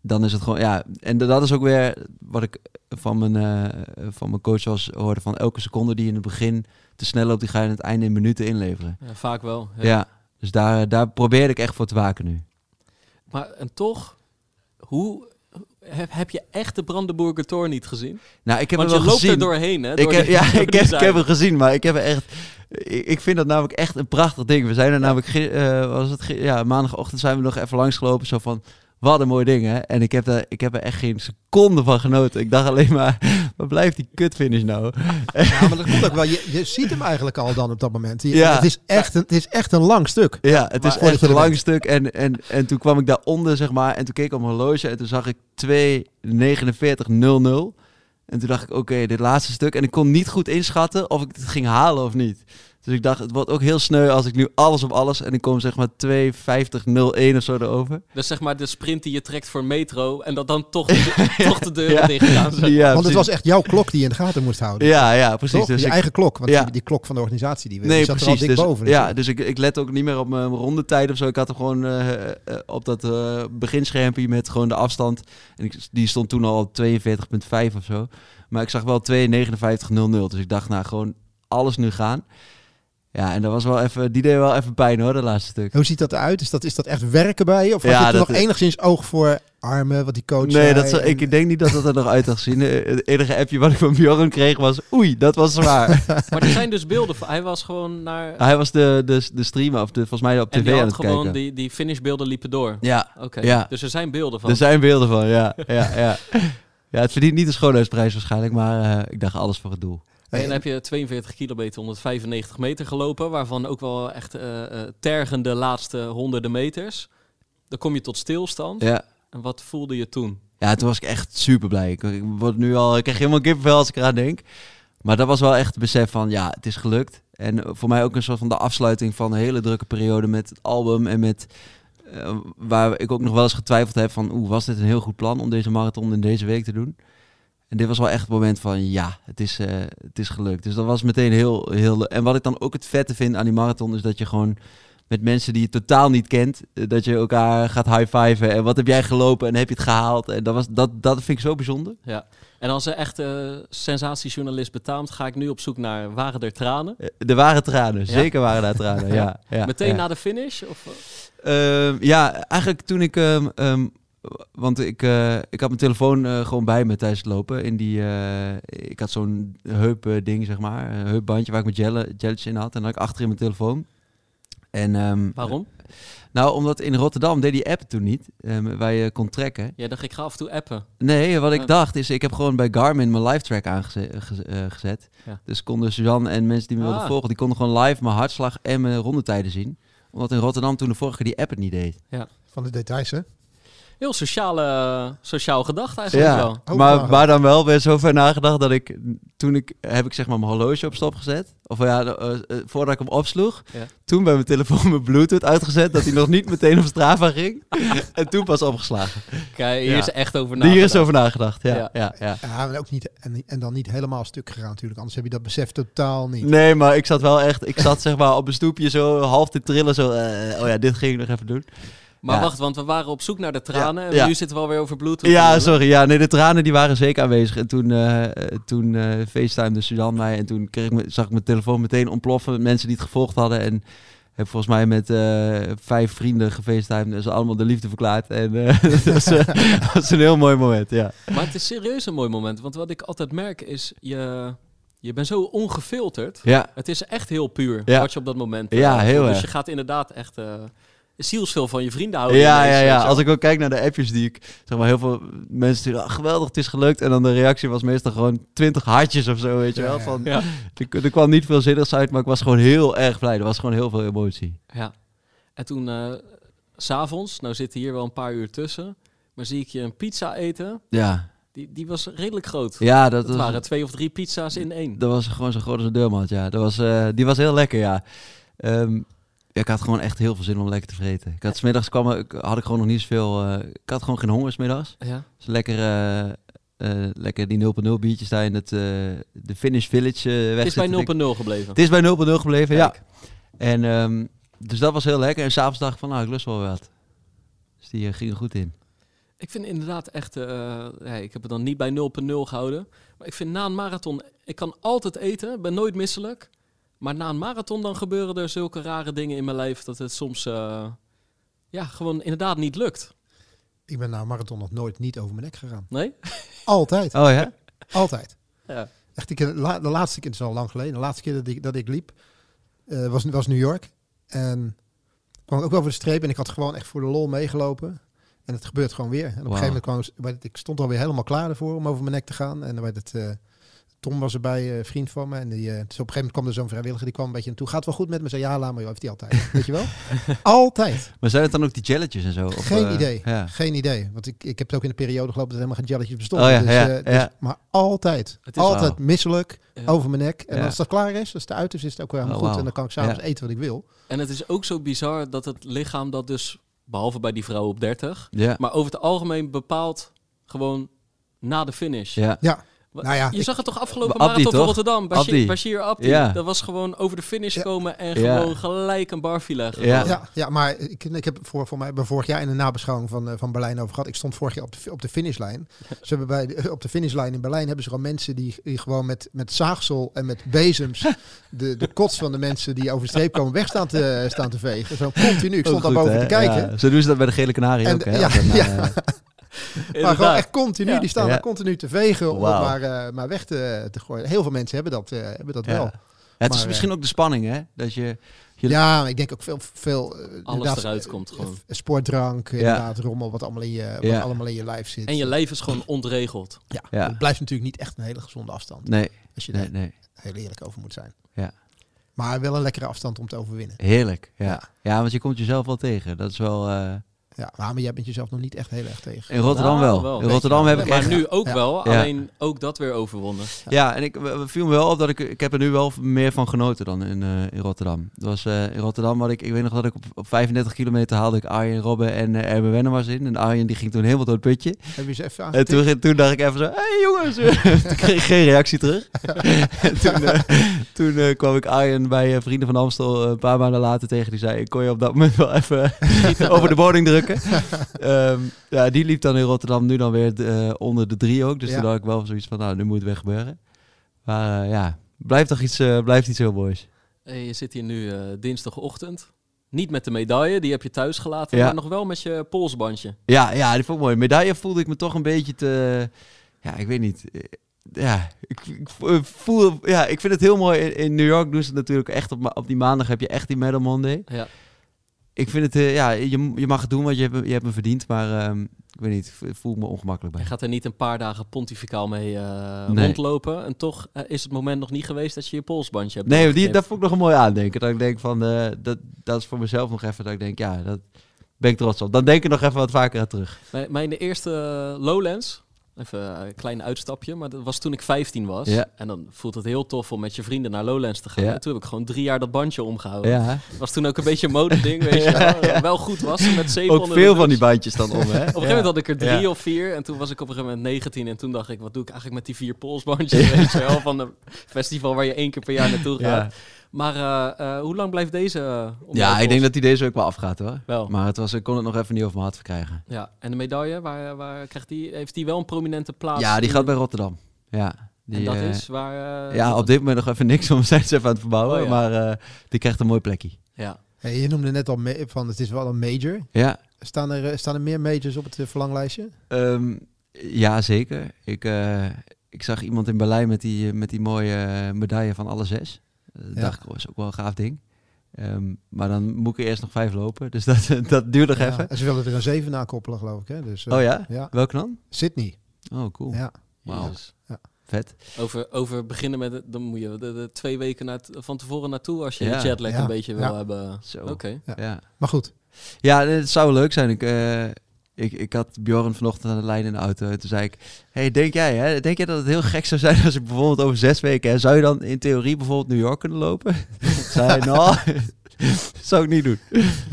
dan is het gewoon... Ja, en dat is ook weer wat ik van mijn, eh, van mijn coach was, hoorde... van elke seconde die je in het begin te snel loopt... die ga je in het einde in minuten inleveren. Ja, vaak wel. Ja, ja. dus daar, daar probeerde ik echt voor te waken nu. Maar en toch, hoe heb, heb je echt de Brandenburger Tor niet gezien? Nou, ik heb Want hem je wel loopt gezien. er doorheen, hè? Ik heb, die- ja, ik heb, ik heb hem gezien, maar ik heb er echt. Ik, ik vind dat namelijk echt een prachtig ding. We zijn er namelijk gi- eh, was het ja, maandagochtend zijn we nog even langsgelopen. Zo van, wat een mooi ding hè. En ik heb, er, ik heb er echt geen seconde van genoten. Ik dacht alleen maar, waar blijft die kutfinish nou? Ja, maar dat komt ook wel. Je, je ziet hem eigenlijk al dan op dat moment. Je- Ja. Het, is echt een, het is echt een lang stuk. Ja, het is echt een lang stuk. En, en, en toen kwam ik daaronder, zeg maar. En toen keek ik op mijn horloge en toen zag ik 2.49.00. En toen dacht ik, oké, dit laatste stuk. En ik kon niet goed inschatten of ik het ging halen of niet. Dus ik dacht, het wordt ook heel sneu als ik nu alles op alles... en ik kom zeg maar 2.50.01 of zo erover. Dus zeg maar de sprint die je trekt voor metro en dat dan toch de, toch de deuren Ja. dicht gaan. zeg. Ja, Want het was echt jouw klok die je in de gaten moest houden. Ja, ja, precies. Toch? Dus je ik- eigen klok. Want Ja. die, die klok van de organisatie die, die Nee, zat precies. er al dik Dus, boven. ja, dus ik, ik let ook niet meer op mijn rondetijd of zo. Ik had hem gewoon eh, eh, op dat eh beginschermpje met gewoon de afstand. En ik, die stond toen al op 42,5 of zo. Maar ik zag wel 2,59,00. Dus ik dacht, nou, gewoon alles nu gaan. Ja, en dat was wel even, die deed wel even pijn hoor, dat laatste stuk. Hoe ziet dat eruit? Is dat, is dat echt werken bij je? Of had Ja, je toen dat nog is- enigszins oog voor armen, wat die coach Nee, zei? dat ik En- denk niet dat dat er nog uit had gezien. Eh, Het enige appje wat ik van Bjorn kreeg was, oei, dat was zwaar. Maar er zijn dus beelden van. Hij was gewoon naar. Hij was de, de, de streamer, of de, volgens mij op tv aan had het gewoon kijken. die, die finishbeelden liepen door. Ja, Oké. Ja. Dus er zijn beelden van. Er zijn beelden van, ja. ja, ja. ja het verdient niet de schoonheidsprijs waarschijnlijk, maar eh, ik dacht alles voor het doel. En dan heb je 42 kilometer, 195 meter gelopen, waarvan ook wel echt eh, tergende laatste honderden meters. Dan kom je tot stilstand. Ja. En wat voelde je toen? ja, toen was ik echt super blij. Ik, ik word nu al, ik krijg helemaal kippenvel als ik eraan denk. Maar dat was wel echt het besef van, ja, het is gelukt. En voor mij ook een soort van de afsluiting van een hele drukke periode met het album en met... eh, waar ik ook nog wel eens getwijfeld heb van, oeh, was dit een heel goed plan om deze marathon in deze week te doen? En dit was wel echt het moment van, ja, het is, eh, het is gelukt. Dus dat was meteen heel, heel... En wat ik dan ook het vette vind aan die marathon, is dat je gewoon met mensen die je totaal niet kent, eh, dat je elkaar gaat high-fiven. En wat heb jij gelopen en heb je het gehaald? En dat, was, dat, dat vind ik zo bijzonder. Ja. En als een echte sensatiejournalist betaamt, ga ik nu op zoek naar waren er tranen? Eh, De ware tranen, zeker waren daar tranen, ja. ja Meteen ja. na de finish? Of, eh? Ehm, ja, eigenlijk toen ik... ehm, ehm, want ik, eh, ik had mijn telefoon eh, gewoon bij me tijdens het lopen. In die, eh, ik had zo'n heup ding, zeg maar. Een heupbandje waar ik mijn gel, gelletjes in had. En dan had ik achter in mijn telefoon. En, ehm, waarom? Nou, omdat in Rotterdam deed die app toen niet. ehm, waar je kon trekken. Jij dacht, ik ga af en toe appen. Nee, wat ik dacht is, ik heb gewoon bij Garmin mijn live track aangezet. Ja. Dus konden Suzanne en mensen die me wilden Ah. volgen, die konden gewoon live mijn hartslag en mijn rondetijden zien. Omdat in Rotterdam toen de vorige keer die app het niet deed. Van de details, hè? Heel sociale, sociaal gedacht eigenlijk wel. Maar, wel. maar dan wel weer zover nagedacht dat ik, toen ik, heb ik zeg maar mijn horloge op stop gezet. Of ja, de- eh, eh, voordat ik hem opsloeg. Ja. Toen bij mijn telefoon mijn bluetooth uitgezet, dat hij nog niet meteen op Strava ging. en toen pas opgeslagen. Kijk, hier Ja. is echt over nagedacht. Hier is over nagedacht, ja. Ja. ja. ja, Ja, maar ook niet, en, en dan niet helemaal stuk gegaan natuurlijk. Anders heb je dat besef totaal niet. Nee, maar ik zat wel echt, ik zat zeg maar op een stoepje zo half te trillen. Zo, eh, oh ja, dit ging ik nog even doen. Maar Ja. wacht, want we waren op zoek naar de tranen. En nu zitten we alweer over Bluetooth. Ja, sorry. Ja, nee, de tranen die waren zeker aanwezig. En toen, eh, toen eh facetimede Suzanne mij. En toen kreeg ik, me- zag ik mijn telefoon meteen ontploffen met mensen die het gevolgd hadden. En heb volgens mij met eh, vijf vrienden gefacetimed. En ze allemaal de liefde verklaard. En eh, dat, was, dat was een heel mooi moment, ja. Maar het is serieus een mooi moment. Want wat ik altijd merk is, je, je bent zo ongefilterd. Ja, Het is echt heel puur Ja. wat je op dat moment... Ja, heel. Dus je gaat inderdaad echt... zielsveel van je vrienden houden. ja, ja, ja. Als ik ook kijk naar de appjes die ik... Zeg maar, heel veel mensen sturen... "Ah, geweldig, het is gelukt. En dan de reactie was meestal gewoon twintig hartjes of zo, weet je Ja, wel. Van, Ja. er, er kwam niet veel zinnigs uit, maar ik was gewoon heel erg blij. Er was gewoon heel veel emotie. Ja. En toen, eh, s s'avonds, nou zitten hier wel een paar uur tussen, maar zie ik je een pizza eten. Ja, Die, die was redelijk groot. ja dat, Dat was, waren twee of drie pizza's in één. dat was gewoon zo groot als een deurmat, ja. Dat was, eh, die was heel lekker, ja. Ehm, ja, ik had gewoon echt heel veel zin om lekker te vreten. Ik had smiddags kwam, ik- had ik gewoon nog niet zoveel... eh, ik had gewoon geen honger smiddags. Ja. Dus lekker, eh, eh, lekker die 0.0 biertjes daar in het, de Finish Village weg Het is bij zitten 0.0 gebleven. Het is bij 0.0 gebleven, Kijk. ja. En ehm, dus dat was heel lekker. En s'avonds dacht ik van, nou, ik lust wel wat. Dus die ging er goed in. Ik vind inderdaad echt, ik heb het dan niet bij 0.0 gehouden, maar ik vind na een marathon, ik kan altijd eten, ben nooit misselijk. Maar na een marathon dan gebeuren er zulke rare dingen in mijn leven dat het soms, eh, ja, gewoon inderdaad niet lukt. Ik ben na een marathon nog nooit niet over mijn nek gegaan. Nee? Altijd. Oh ja? Altijd. Ja. Echt, ik, de, la- de laatste keer, het is al lang geleden, de laatste keer dat ik, dat ik liep, eh, was, was New York. En kwam ik ook over de streep en ik had gewoon echt voor de lol meegelopen. En het gebeurt gewoon weer. En op een gegeven moment kwam ik stond alweer helemaal klaar ervoor om over mijn nek te gaan. En dan werd het, eh, Tom was erbij, een vriend van me. En die, eh, dus op een gegeven moment kwam er zo'n vrijwilliger, die kwam een beetje naartoe. Gaat wel goed met me? Zei ja, laat maar, joh, heeft hij altijd. Weet je wel? altijd. Maar zijn het dan ook die jelletjes en zo? Of, Geen eh, idee. Ja. Geen idee. Want ik, ik heb het ook in de periode gelopen dat er helemaal geen jelletjes Oh bestonden. ja, dus, ja, eh, dus-. Maar altijd. Het is- altijd misselijk. Ja. Over mijn nek. En Ja. als dat klaar is, als het uit is, is het ook weer helemaal Oh, goed. En dan kan ik s'avonds Ja. eten wat ik wil. En het is ook zo bizar dat het lichaam dat dus, behalve bij die vrouw op 30, Ja. maar over het algemeen bepaalt gewoon na de finish. ja. Ja, Nou ja, je ik- zag het toch afgelopen Abdi, marathon van? Rotterdam? Bashir, Abdi. Bashir Abdi. Ja. Dat was gewoon over de finish Ja. komen en Ja. gewoon gelijk een barfie leggen. Ja. ja, ja, maar ik, ik heb voor, voor mij bij vorig jaar in de nabeschouwing van, eh, van Berlijn over gehad. Ik stond vorig jaar op de, op de finishlijn. Ze hebben bij de- op de finishlijn in Berlijn hebben ze gewoon mensen die, die gewoon met, met zaagsel en met bezems de, de kots van de mensen die over de streep komen weg staan te, staan te vegen. Zo continu. Ik stond daar boven te kijken. Ja. Zo doen ze dat bij de Gele Kanarie En ook, hè? ja, Maar gewoon echt continu. Ja. Die staan Ja. daar continu te vegen om maar, eh, maar weg te, te gooien. Heel veel mensen hebben dat, eh, hebben dat ja. wel. Ja, het is misschien ook de spanning, hè? Dat je... je Ja, ik denk ook veel, veel eh, inderdaad, eruit eh, komt gewoon. eh, Sportdrank, inderdaad, rommel, wat allemaal in je, wat Ja. allemaal in je lijf zit. En je leven is gewoon ontregeld. ja, Ja. het blijft natuurlijk niet echt een hele gezonde afstand. Nee, Als je nee, daar nee. heel eerlijk over moet zijn. Ja. Maar wel een lekkere afstand om te overwinnen. Heerlijk, ja. Ja. ja. want je komt jezelf wel tegen. Dat is wel... eh, Ja, maar, maar jij bent jezelf nog niet echt heel erg tegen. in Rotterdam Nou, wel. wel. In Rotterdam heb ik Maar echt... nu ook Ja. wel, Ja. alleen ook dat weer overwonnen. Ja, en ik viel me wel op dat ik, ik heb er nu wel meer van genoten dan in, eh, in Rotterdam. Het was eh, in Rotterdam had ik, ik weet nog dat ik op, op 35 kilometer haalde ik Arjen Robben en uh, Erben Wennemars in. En Arjen die ging toen helemaal door het putje. Heb je ze even En aangetikt? toen, toen dacht ik even zo, hé hey, jongens, toen kreeg ik geen reactie terug. en toen, eh, toen eh, kwam ik Arjen bij eh, Vrienden van Amstel eh, een paar maanden later tegen. Die zei, ik kon je op dat moment wel even over de bodem drukken. Ehm, ja, die liep dan in Rotterdam nu dan weer eh, onder de drie ook. Dus Ja. toen had ik wel zoiets van, nou, nu moet het weer gebeuren. Maar eh, ja, blijft toch iets, eh, blijft iets heel moois. Hey, je zit hier nu eh, dinsdagochtend. Niet met de medaille, die heb je thuis gelaten, Ja. maar nog wel met je polsbandje. Ja, ja, die vond ik mooi. Medaille voelde ik me toch een beetje te... Ja, ik weet niet. Ja, ik, ik voel... Ja, ik vind het heel mooi. In, in New York doen ze het natuurlijk echt op, op die maandag heb je echt die Medal Monday. Ja. Ik vind het... eh, ja, je, je mag het doen, want je hebt, je hebt me verdiend. Maar ehm, ik weet niet, ik voel me ongemakkelijk bij. Je gaat er niet een paar dagen pontificaal mee eh, Nee. rondlopen. En toch eh, is het moment nog niet geweest dat je je polsbandje hebt Nee, die, dat vond ik nog een mooi aandenken. Dat ik denk van... dat, dat is voor mezelf nog even dat ik denk, ja, dat ben ik trots op. Dan denk ik nog even wat vaker aan terug. Mijn, mijn eerste Lowlands, even een klein uitstapje, maar dat was toen ik 15 was. Ja. En dan voelt het heel tof om met je vrienden naar Lowlands te gaan. Ja. En toen heb ik gewoon drie jaar dat bandje omgehouden. Ja, was toen ook een beetje een modeding, weet je wel. Wel goed was met zeep ook veel van die bandjes dan om, hè? Op een gegeven moment had ik er drie of vier en toen was ik op een gegeven moment 19 en toen dacht ik, wat doe ik eigenlijk met die vier polsbandjes, weet je wel, van een festival waar je één keer per jaar naartoe gaat. Maar eh, eh, hoe lang blijft deze om Ja, ik denk dat hij deze ook wel afgaat hoor. Wel. Maar het was, ik kon het nog even niet over mijn hart verkrijgen. Ja, en de medaille, waar, waar krijgt die, heeft die wel een prominente plaats? Ja, die in- gaat bij Rotterdam. Ja, die, En dat is waar... eh, ja, op dit moment nog even niks, om zijn ze even aan het verbouwen. Oh, ja. Maar eh, die krijgt een mooi plekje. Ja. Hey, je noemde net al van het is wel een major. Ja, Staan er, staan er meer majors op het verlanglijstje? ehm, ja zeker. Ik, eh, ik zag iemand in Berlijn met die, met die mooie medaille van alle zes. Ja. dacht ik, oh, is ook wel een gaaf ding. Ehm, maar dan moet ik er eerst nog vijf lopen. Dus dat, dat duurt nog Ja, even. En ze willen er een 7 na koppelen, geloof ik. Hè? Dus, eh, Oh ja? Ja. Welke dan? Sydney. Oh, cool. Ja. Wauw. Jezus. Vet. Over, over beginnen met... het- Dan moet je de, de twee weken na, van tevoren naartoe als je Ja. de jetlag Ja. een beetje wil Ja. hebben. Zo. Oké. Ja. Ja. Maar goed. Ja, het zou leuk zijn. Ik, eh, ik, ik had Bjorn vanochtend aan de lijn in de auto. En toen zei ik, hey, denk jij, hè, denk jij dat het heel gek zou zijn als ik bijvoorbeeld over zes weken, hè, zou je dan in theorie bijvoorbeeld New York kunnen lopen? zei hij, nou, zou ik niet doen.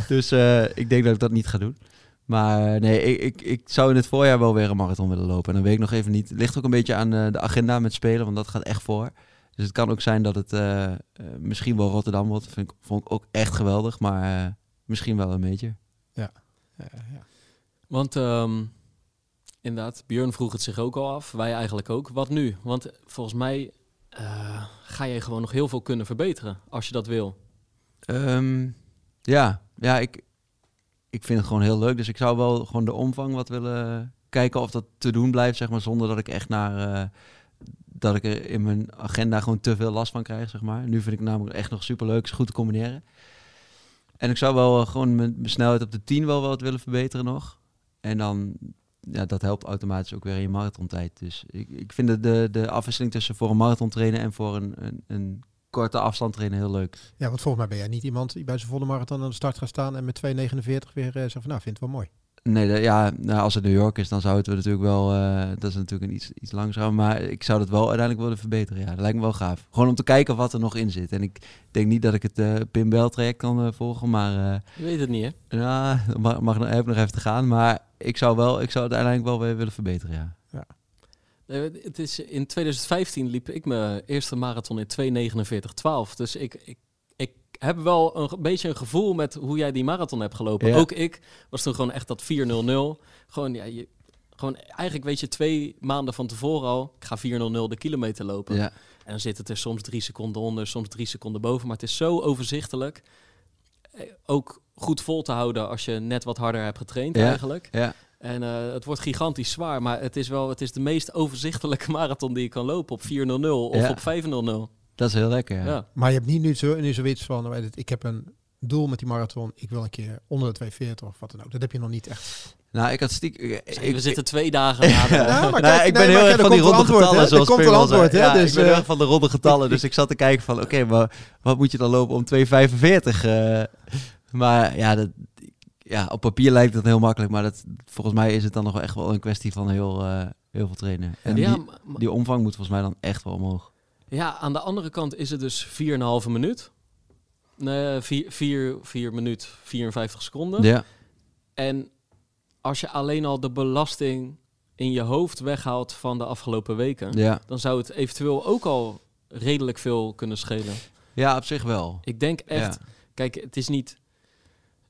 Dus eh, ik denk dat ik dat niet ga doen. Maar nee, ik, ik, ik zou in het voorjaar wel weer een marathon willen lopen. En dan weet ik nog even niet. Het ligt ook een beetje aan eh, de agenda met spelen, want dat gaat echt voor. Dus het kan ook zijn dat het eh, eh, misschien wel Rotterdam wordt. Dat vind ik, vond ik ook echt geweldig, maar eh, misschien wel een beetje. Ja, ja. Want ehm, inderdaad, Björn vroeg het zich ook al af. Wij eigenlijk ook. Wat nu? Want volgens mij eh, ga je gewoon nog heel veel kunnen verbeteren als je dat wil. Ehm, ja, ja ik, ik vind het gewoon heel leuk. Dus ik zou wel gewoon de omvang wat willen kijken of dat te doen blijft, zeg maar, zonder dat ik echt naar eh, dat ik er in mijn agenda gewoon te veel last van krijg, zeg maar. Nu vind ik het namelijk echt nog super leuk, is goed te combineren. En ik zou wel eh, gewoon mijn, mijn snelheid op de 10 wel wat willen verbeteren nog. En dan, ja, dat helpt automatisch ook weer in je marathontijd. Dus ik, ik vind de, de, de afwisseling tussen voor een marathon trainen en voor een, een, een korte afstand trainen heel leuk. ja, want volgens mij ben jij niet iemand die bij zijn volle marathon aan de start gaat staan en met 2,49 weer eh, zegt van nou, vind het wel mooi. Nee, de- ja, nou, als het New York is, dan zou het we natuurlijk wel. eh, dat is natuurlijk een iets, iets langzamer. Maar ik zou het wel uiteindelijk willen verbeteren. Ja, dat lijkt me wel gaaf. Gewoon om te kijken wat er nog in zit. En ik denk niet dat ik het eh Pim Bell traject kan eh, volgen. Maar eh, Je weet het niet, hè? ja, mag, mag, nog- heb nog even te gaan. Maar ik zou, wel, ik zou het uiteindelijk wel weer willen verbeteren. Ja. Nee, Het is, in 2015 liep ik mijn eerste marathon in 2.49.12. Dus ik, ik heb wel een beetje een gevoel met hoe jij die marathon hebt gelopen. Ja. Ook ik was toen gewoon echt dat 4.00. Gewoon, ja, je, gewoon, eigenlijk weet je twee maanden van tevoren al, ik ga 4.00 de kilometer lopen. Ja. En dan zit het er soms drie seconden onder, soms drie seconden boven. Maar het is zo overzichtelijk. Eh, Ook goed vol te houden als je net wat harder hebt getraind Ja. eigenlijk. Ja. En eh, het wordt gigantisch zwaar, maar het is wel het is de meest overzichtelijke marathon die je kan lopen op 4.00 of Ja. op 5.00. Dat is heel lekker. Ja. Ja. Maar je hebt niet nu, zo, nu zoiets van, weet het, ik heb een doel met die marathon, ik wil een keer onder de 240 of wat dan ook. Dat heb je nog niet echt. Nou, ik had stiekem. we zitten twee dagen na de- Ja, maar Nou, kijk, ik ben nee, heel maar erg er van die ronde antwoord, getallen. hè? Zoals Er komt antwoord, hè? Ja, Dus, ik ben heel eh, erg van de ronde getallen. Dus ik zat te kijken van, oké, maar wat moet je dan lopen om 2,45? eh maar ja, dat, ja, op papier lijkt het heel makkelijk. Maar dat, volgens mij is het dan nog wel echt wel een kwestie van heel, eh, heel veel trainen. En ja, die, maar- maar- die omvang moet volgens mij dan echt wel omhoog. Ja, aan de andere kant is het dus 4,5 minuut. Nee, 4, 4, 4 minuut, 54 seconden. Ja, En als je alleen al de belasting in je hoofd weghaalt van de afgelopen weken, ja, dan zou het eventueel ook al redelijk veel kunnen schelen. Ja, op zich wel. Ik denk echt, Ja. kijk, het is niet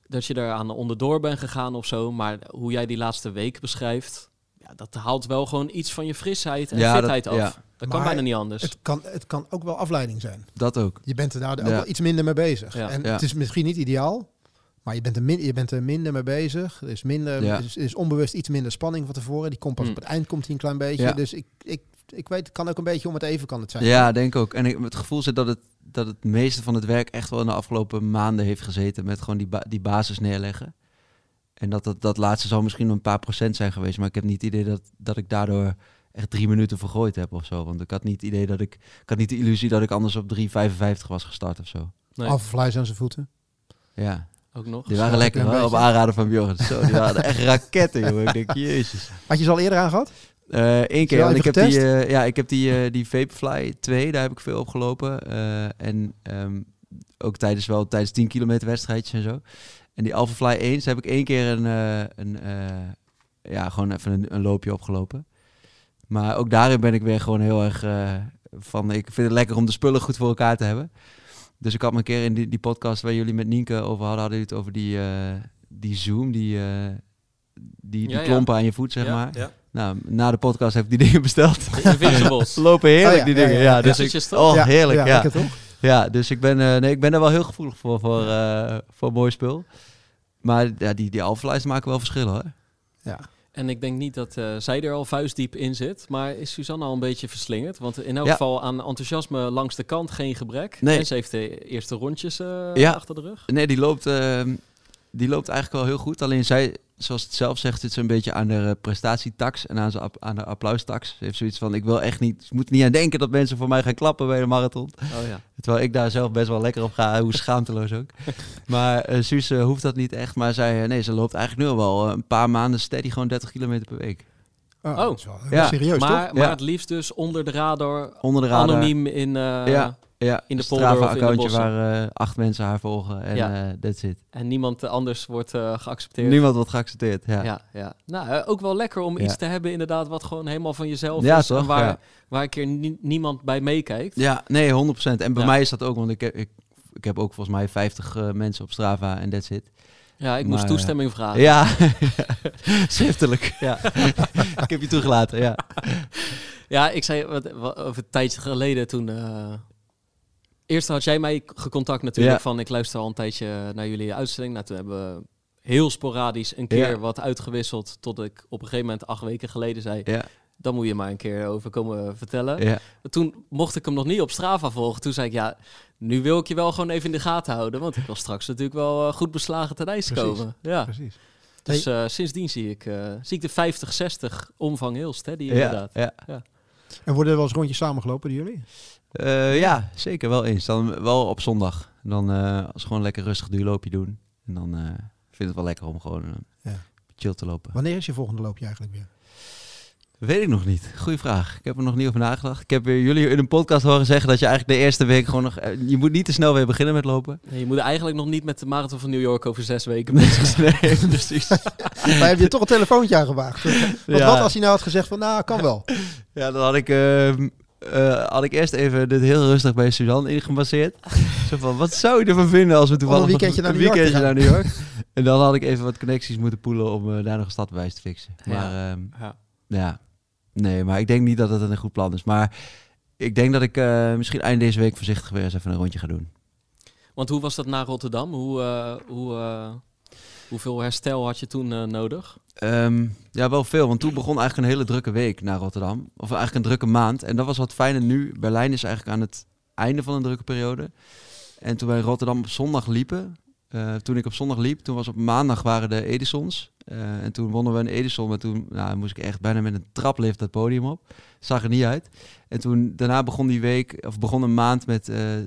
dat je er aan onderdoor bent gegaan of zo, maar hoe jij die laatste week beschrijft, ja, dat haalt wel gewoon iets van je frisheid en Ja, dat- fitheid af. ja. Dat kan bijna niet anders. Het kan, het kan ook wel afleiding zijn. Dat ook. Je bent er daar ook wel iets minder mee bezig. Ja. En Ja. het is misschien niet ideaal, maar je bent er, min, je bent er minder mee bezig. Er is, minder, Ja. er is, is onbewust iets minder spanning van tevoren. Die komt pas Hmm. op het eind komt hij een klein beetje. Ja. Dus ik, ik, ik weet, het kan ook een beetje om het even kan het zijn. Ja, denk ook. En ik, het gevoel zit dat het, dat het meeste van het werk echt wel in de afgelopen maanden heeft gezeten met gewoon die, ba- die basis neerleggen. En dat, dat dat laatste zal misschien een paar procent zijn geweest, maar ik heb niet het idee dat, dat ik daardoor echt drie minuten vergooid heb of zo. Want ik had niet het idee dat ik, ik had niet de illusie dat ik anders op 3,55 was gestart of zo. Nee, Afvlees aan zijn voeten. Ja, ook nog. die waren Zo, lekker wel op aanraden van Bjorn. Zo, die waren echt raketten, joh. Ik denk, jezus. Had je ze al eerder aan gehad? Eén je keer. Want ik heb die, eh, ja, ik heb die, eh, die Vaporfly 2, daar heb ik veel op gelopen. Eh, en ehm, ook tijdens wel tijdens 10 kilometer wedstrijdjes en zo. En die Alphafly 1 heb ik één keer een, eh, een eh, ja, gewoon even een, een loopje opgelopen. Maar ook daarin ben ik weer gewoon heel erg eh, van, ik vind het lekker om de spullen goed voor elkaar te hebben. Dus ik had me een keer in die, die podcast waar jullie met Nienke over hadden, hadden jullie het over die, eh, die Zoom, die, eh, die, die Ja, ja. klompen aan je voet, zeg Ja, maar. ja. Nou, na de podcast heb ik die dingen besteld. Invincibles. Lopen heerlijk, Oh ja, die dingen. ja, Ja, ja. dus ik, toch? oh, heerlijk, ja. Ja, dus ik ben, eh, nee, ik ben er wel heel gevoelig voor, voor, eh, voor mooi spul. Maar ja, die, die Alpha maken wel verschillen, hoor. Ja. En ik denk niet dat eh, zij er al vuistdiep in zit. Maar is Suzanne al een beetje verslingerd? Want in elk Ja. geval aan enthousiasme langs de kant geen gebrek. Nee. En ze heeft de eerste rondjes eh, Ja. achter de rug. Nee, die loopt, ehm, die loopt eigenlijk wel heel goed. Alleen zij, zoals het zelf zegt, zit ze een beetje aan de prestatietax en aan, aan de applaustax. Ze heeft zoiets van, ik wil echt niet, ik moet niet aan denken dat mensen voor mij gaan klappen bij de marathon. Oh ja. Terwijl ik daar zelf best wel lekker op ga, hoe schaamteloos ook. maar eh Suus eh, hoeft dat niet echt. Maar zij, eh, nee, ze loopt eigenlijk nu al wel een paar maanden steady gewoon 30 kilometer per week. Oh, Oh. wel Ja. serieus maar, toch? maar Ja. het liefst dus onder de radar, Onder de radar. anoniem in... eh, Ja. Ja, in de polder of in de bossen. waar eh, acht mensen haar volgen en Ja. eh that's it. En niemand anders wordt eh, geaccepteerd. Niemand wordt geaccepteerd, ja. Ja, ja. Nou, ook wel lekker om Ja. iets te hebben inderdaad wat gewoon helemaal van jezelf Ja, is. en waar, waar een keer nie- niemand bij meekijkt. Ja, nee, 100%. En bij mij is dat ook, want ik heb, ik, ik heb ook volgens mij 50 eh, mensen op Strava en that's it. Ja, ik moest toestemming vragen. Ja, schriftelijk. Ja. ik heb je toegelaten, ja. Ja, ik zei wat, wat, over een tijdje geleden toen... eerst had jij mij gecontact natuurlijk Ja. van... ik luister al een tijdje naar jullie uitzending. Nou, toen hebben we heel sporadisch een keer Ja. wat uitgewisseld... tot ik op een gegeven moment acht weken geleden zei... Ja, dan moet je maar een keer over komen vertellen. Toen mocht ik hem nog niet op Strava volgen. Toen zei ik, ja, nu wil ik je wel gewoon even in de gaten houden. Want ik wil straks natuurlijk wel eh, goed beslagen ten ijs Precies. komen. Ja. Precies. Dus eh, sindsdien zie ik, eh, zie ik de 50, 60 omvang heel steady inderdaad. Ja, ja. En worden er wel eens rondjes samengelopen door jullie? Eh, ja, zeker wel eens. Dan wel op zondag. Dan eh, als gewoon lekker rustig duurloopje doen. En dan eh vind ik het wel lekker om gewoon Ja. chill te lopen. Wanneer is je volgende loopje eigenlijk weer? Weet ik nog niet. Goeie vraag. Ik heb er nog niet over nagedacht. Ik heb weer jullie in een podcast horen zeggen dat je eigenlijk de eerste week gewoon nog... eh, je moet niet te snel weer beginnen met lopen. Nee, je moet eigenlijk nog niet met de Marathon van New York over zes weken bezig zijn. Nee, precies. Maar heb je toch een telefoontje aangewaagd? Want Ja. wat als hij nou had gezegd van, nou, kan wel. Ja, dan had ik, ehm, eh, had ik eerst even dit heel rustig bij Suzanne ingebaseerd. Zo van, wat zou je ervan vinden als we toevallig een weekendje naar een New York weekendje gaan. naar New York. en dan had ik even wat connecties moeten poelen om eh, daar nog een stadbewijs te fixen. Ja. Maar ehm, Ja. ja, nee, maar ik denk niet dat het een goed plan is. Maar ik denk dat ik eh, misschien eind deze week voorzichtig weer eens even een rondje ga doen. Want hoe was dat na Rotterdam? Hoe, eh, hoe, eh, hoeveel herstel had je toen nodig? Ehm, ja, wel veel. Want toen begon eigenlijk een hele drukke week naar Rotterdam. Of eigenlijk een drukke maand. En dat was wat fijner nu. Berlijn is eigenlijk aan het einde van een drukke periode. En toen wij in Rotterdam op zondag liepen. Eh, toen ik op zondag liep, toen was op maandag waren de Edisons. Eh, en toen wonnen we een Edison. Maar toen nou, moest ik echt bijna met een traplift dat podium op. Zag er niet uit. En toen daarna begon die week, of begon een maand met eh eh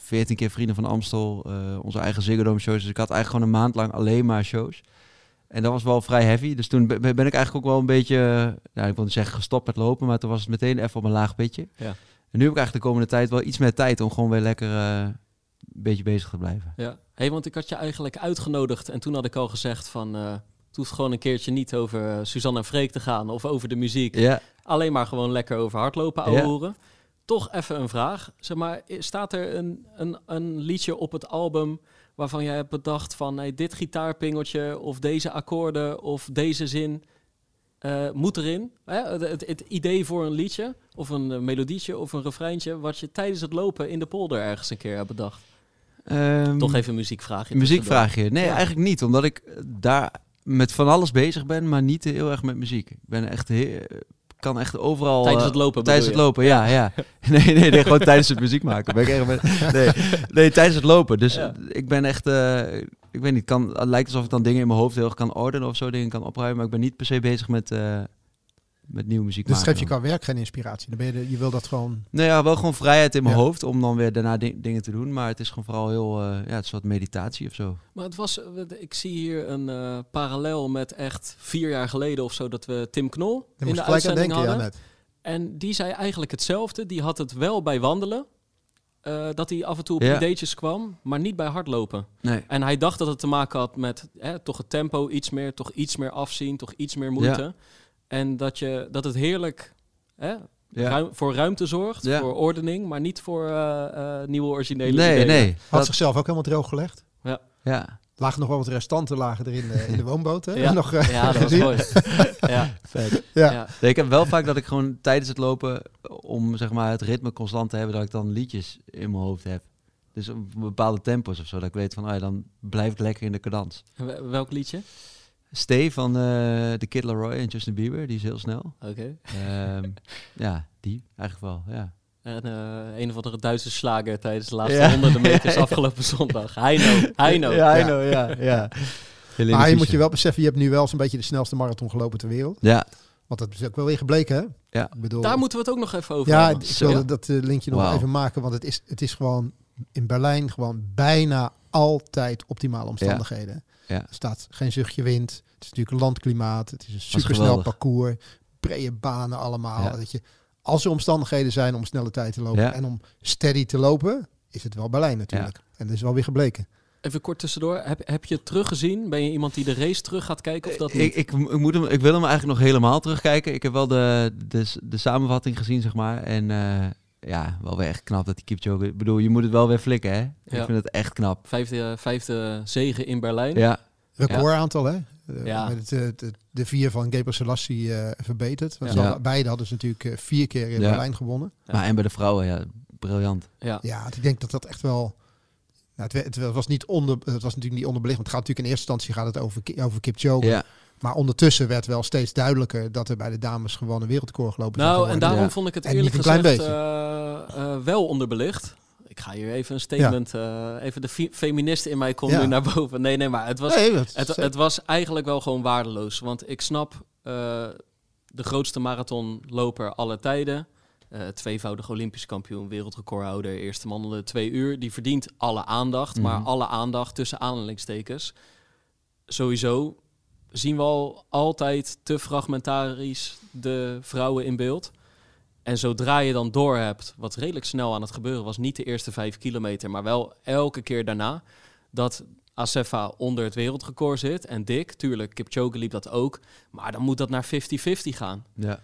14 keer Vrienden van Amstel. onze eigen Ziggo Dome shows. Dus ik had eigenlijk gewoon een maand lang alleen maar shows. En dat was wel vrij heavy. Dus toen be- ben ik eigenlijk ook wel een beetje, nou, ik wil niet zeggen gestopt met lopen, maar toen was het meteen even op een laag pitje. Ja. En nu heb ik eigenlijk de komende tijd wel iets meer tijd om gewoon weer lekker een beetje bezig te blijven. Ja. Hey, want ik had je eigenlijk uitgenodigd en toen had ik al gezegd van... eh het hoeft gewoon een keertje niet over eh, Suzanne en Freek te gaan of over de muziek. Ja, Alleen maar gewoon lekker over hardlopen Ja. horen. toch even een vraag. Zeg maar, staat er een, een, een liedje op het album waarvan jij hebt bedacht van nee, dit gitaarpingeltje of deze akkoorden of deze zin eh, moet erin? Het, het, idee voor een liedje of een melodietje of een refreintje wat je tijdens het lopen in de polder ergens een keer hebt bedacht. Ehm, Toch even een muziekvraagje. Muziekvraagje. Nee, Ja. eigenlijk niet. Omdat ik daar met van alles bezig ben, maar niet heel erg met muziek. Ik ben echt heel, kan echt overal... Tijdens eh, het lopen Tijdens het lopen, ja, ja. Nee, nee, nee, gewoon tijdens het muziek maken. Ben ik echt met, nee, nee, tijdens het lopen. Dus Ja. eh, ik ben echt, eh, ik weet niet, kan, het lijkt alsof ik dan dingen in mijn hoofd heel erg kan ordenen of zo, dingen kan opruimen. Maar ik ben niet per se bezig met, met nieuwe muziek Dus maken. geef je qua werk geen inspiratie. Dan ben je, de- je wil dat gewoon... Nou ja, wel gewoon vrijheid in mijn Ja. hoofd om dan weer daarna ding- dingen te doen. Maar het is gewoon vooral heel, eh, ja, het is soort meditatie of zo. Maar het was, eh, ik zie hier een eh, parallel met echt vier jaar geleden of zo dat we Tim Knol in de uitzending denken, ja, hadden. net. En die zei eigenlijk hetzelfde. Die had het wel bij wandelen. eh, dat hij af en toe op Ja. ideetjes kwam, maar niet bij hardlopen. Nee. En hij dacht dat het te maken had met hè, toch het tempo iets meer, toch iets meer afzien, toch iets meer moeite. En dat, je, dat het heerlijk hè, Ja. ruim- voor ruimte zorgt, Ja. voor ordening, maar niet voor eh, eh, nieuwe originele Nee, ideeën. nee. Had Dat, zichzelf ook helemaal droog gelegd. ja, Lagen nog wel wat restanten lagen er in de, in de woonboot. Hè? Ja. Nog, eh, Ja, dat was mooi. ja. vet. Ja. Ja. Ik heb wel vaak dat ik gewoon tijdens het lopen, om zeg maar het ritme constant te hebben, dat ik dan liedjes in mijn hoofd heb. Dus op bepaalde tempos of zo, dat ik weet van, ja, dan blijf ik lekker in de cadans. Welk liedje? Stay van eh The Kid Laroi en Justin Bieber, die is heel snel. Oké. Ehm, ja, die eigenlijk wel, ja. En eh, een of andere Duitse slager tijdens de laatste Ja. honderden meters afgelopen zondag. Heino, Heino. Ja, I Ja. ja, ja. Maar je moet je wel beseffen, je hebt nu wel zo'n beetje de snelste marathon gelopen ter wereld. Ja, Want dat is ook wel weer gebleken, hè? Ja. Ik bedoel, Daar moeten we het ook nog even over ja, hebben. ik wilde dat eh, linkje nog even maken. Want het is, het is gewoon in Berlijn gewoon bijna altijd optimale omstandigheden. Ja. Er staat geen zuchtje wind. Het is natuurlijk een landklimaat. Het is een supersnel parcours. Brede banen allemaal. Ja. Dat je, als er omstandigheden zijn om snelle tijd te lopen Ja. en om steady te lopen, is het wel Berlijn natuurlijk. En dat is wel weer gebleken. Even kort tussendoor. Heb, heb je het teruggezien? Ben je iemand die de race terug gaat kijken of dat niet? ik, ik, ik, moet hem, ik wil hem eigenlijk nog helemaal terugkijken. Ik heb wel de, de, de samenvatting gezien, zeg maar. En eh, ja, wel weer echt knap dat die Kipchoge... Ik bedoel, je moet het wel weer flikken, hè? Ja. Ik vind het echt knap. Vijfde, vijfde zegen in Berlijn. Ja, Recordaantal, hè? Eh, Ja. Met het, eh, de, de vier van Geber Selassie eh, verbeterd. Want Ja. beide hadden ze natuurlijk eh, vier keer in Ja. Berlijn gewonnen. Ja. maar en bij de vrouwen, ja, briljant. Ja. Ja, ik denk dat dat echt wel... Nou, het, het was niet onder, het was natuurlijk niet onderbelicht. Want het gaat natuurlijk in eerste instantie gaat het over, over Kipchoge. Ja, Maar ondertussen werd wel steeds duidelijker dat er bij de dames gewoon een wereldrecord gelopen zou Nou, en daarom Ja. vond ik het eerlijk gezegd klein eh, eh, wel onderbelicht. Ik ga hier even een statement... eh, even de fe- feminist in mij komt Ja. nu naar boven. Nee, nee, maar het was... Nee, Het, het was eigenlijk wel gewoon waardeloos. Want ik snap eh, de grootste marathonloper aller tijden. eh, tweevoudig Olympisch kampioen, wereldrecordhouder, eerste man onder de twee uur. Die verdient alle aandacht. Maar Mhm. alle aandacht tussen aanhalingstekens. Sowieso zien we al altijd te fragmentarisch de vrouwen in beeld. En zodra je dan door hebt, wat redelijk snel aan het gebeuren was, niet de eerste vijf kilometer, maar wel elke keer daarna, dat Asefa onder het wereldrecord zit. En Dick, tuurlijk, Kipchoge liep dat ook. Maar dan moet dat naar 50-50 gaan. ja.